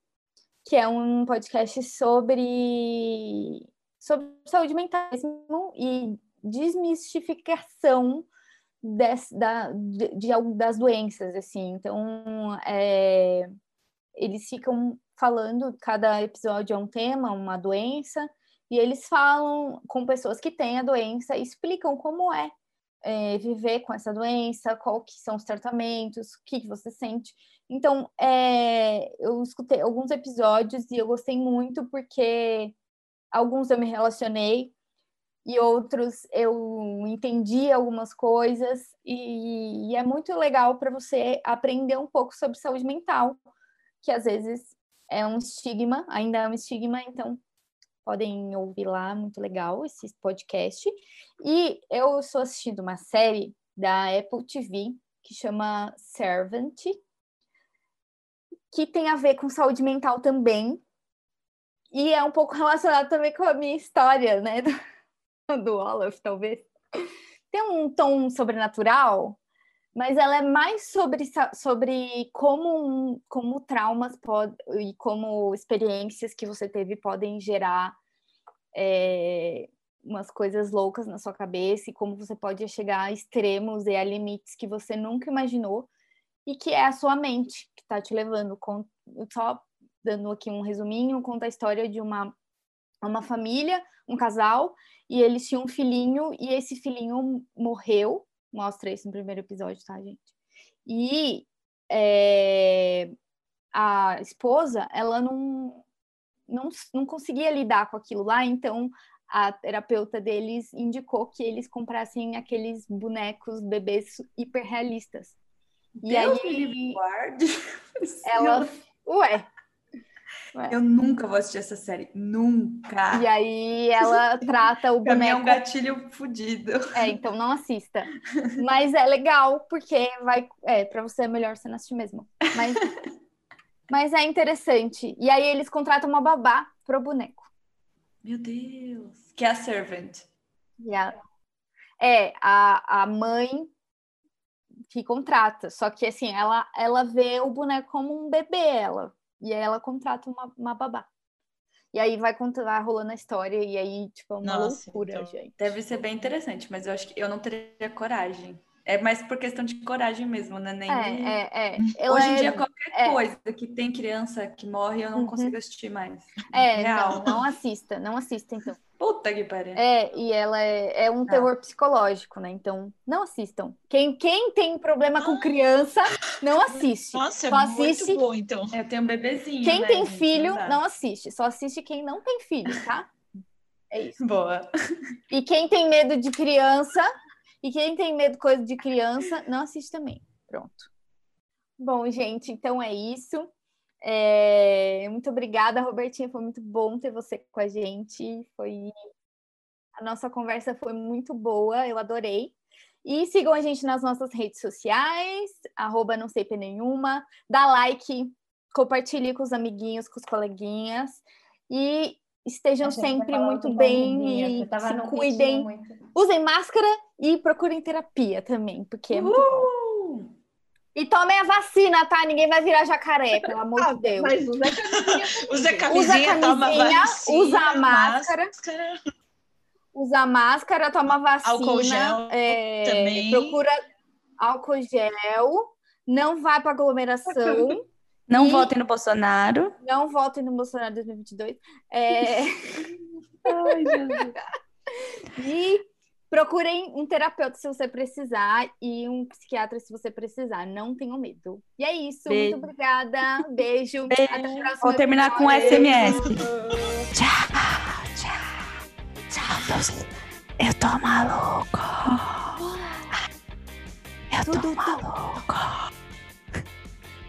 que é um podcast sobre, sobre saúde mental e desmistificação des, da, de, de, das doenças, assim. Então, é, eles ficam falando, cada episódio é um tema, uma doença, e eles falam com pessoas que têm a doença explicam como é, é viver com essa doença, que são os tratamentos, o que, que você sente. Então, é, eu escutei alguns episódios e eu gostei muito porque alguns eu me relacionei, e outros eu entendi algumas coisas e, e é muito legal para você aprender um pouco sobre saúde mental, que às vezes é um estigma, ainda é um estigma, então podem ouvir lá, muito legal esse podcast. E eu estou assistindo uma série da Apple TV que chama Servant, que tem a ver com saúde mental também. E é um pouco relacionado também com a minha história, né? do Olaf, talvez, tem um tom sobrenatural, mas ela é mais sobre, sobre como, como traumas pod, e como experiências que você teve podem gerar é, umas coisas loucas na sua cabeça e como você pode chegar a extremos e a limites que você nunca imaginou e que é a sua mente que está te levando. Só dando aqui um resuminho, conta a história de uma, uma família, um casal, e eles tinham um filhinho, e esse filhinho morreu. Mostra isso no primeiro episódio, tá, gente? E é, a esposa, ela não, não, não conseguia lidar com aquilo lá, então a terapeuta deles indicou que eles comprassem aqueles bonecos bebês hiperrealistas. E aí, ela, ué, eu nunca vou assistir essa série. Nunca. E aí ela trata o boneco. Pra é um gatilho fodido. É, então não assista. Mas é legal, porque vai. É, pra você é melhor você não assistir mesmo. Mas, mas é interessante. E aí eles contratam uma babá pro boneco. Meu Deus. Que é a servant. Yeah. É, a, a mãe que contrata. Só que assim, ela, ela vê o boneco como um bebê, ela e aí ela contrata uma, uma babá. E aí vai, vai rolando a história, e aí, tipo, é uma Nossa, loucura, então, gente. Deve ser bem interessante, mas eu acho que eu não teria coragem. É mais por questão de coragem mesmo, né? Nem é, é, é. Hoje em é, dia, qualquer é. coisa que tem criança que morre, eu não uhum. consigo assistir mais. É, Real. não, não assista, não assista, então. Puta que pariu. É, e ela é, é um terror psicológico, né? Então, não assistam. Quem, quem tem problema ah. com criança, não assiste. Nossa, é Só é assiste... muito bom, então. Eu tenho um bebezinho. Quem né, tem gente? filho, Exato. não assiste. Só assiste quem não tem filho, tá? É isso. Boa. E quem tem medo de criança, e quem tem medo de coisa de criança, não assiste também. Pronto. Bom, gente, então é isso. É, muito obrigada, Robertinha. Foi muito bom ter você com a gente. Foi a nossa conversa foi muito boa, eu adorei. E sigam a gente nas nossas redes sociais, arroba não sei nenhuma, dá like, compartilhe com os amiguinhos, com os coleguinhas. E estejam sempre muito bem e se cuidem. Usem máscara e procurem terapia também, porque é muito bom. E tomem a vacina, tá? Ninguém vai virar jacaré, pelo amor ah, de Deus. Mas usa camisinha. usa camisinha, toma vacina. Usa a máscara. máscara. Usa a máscara, toma vacina. Álcool gel é, também. Procura álcool gel. Não vai para aglomeração. Não e... votem no Bolsonaro. Não votem no Bolsonaro 2022. É... Ai, Jesus. E Procurem um terapeuta se você precisar e um psiquiatra se você precisar. Não tenham medo. E é isso. Beijo. Muito obrigada. Beijo. Beijo. Até o próximo Vou terminar com. SMS. Tchau, tchau, tchau, meus... Eu tô maluco. Eu tô maluco.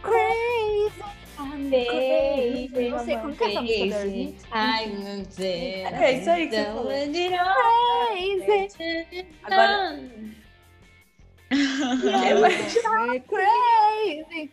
Crazy. Crazy. Não sei como que é essa música da Anitta. I'm there. É isso aí que você falou. Crazy. Agora... Crazy.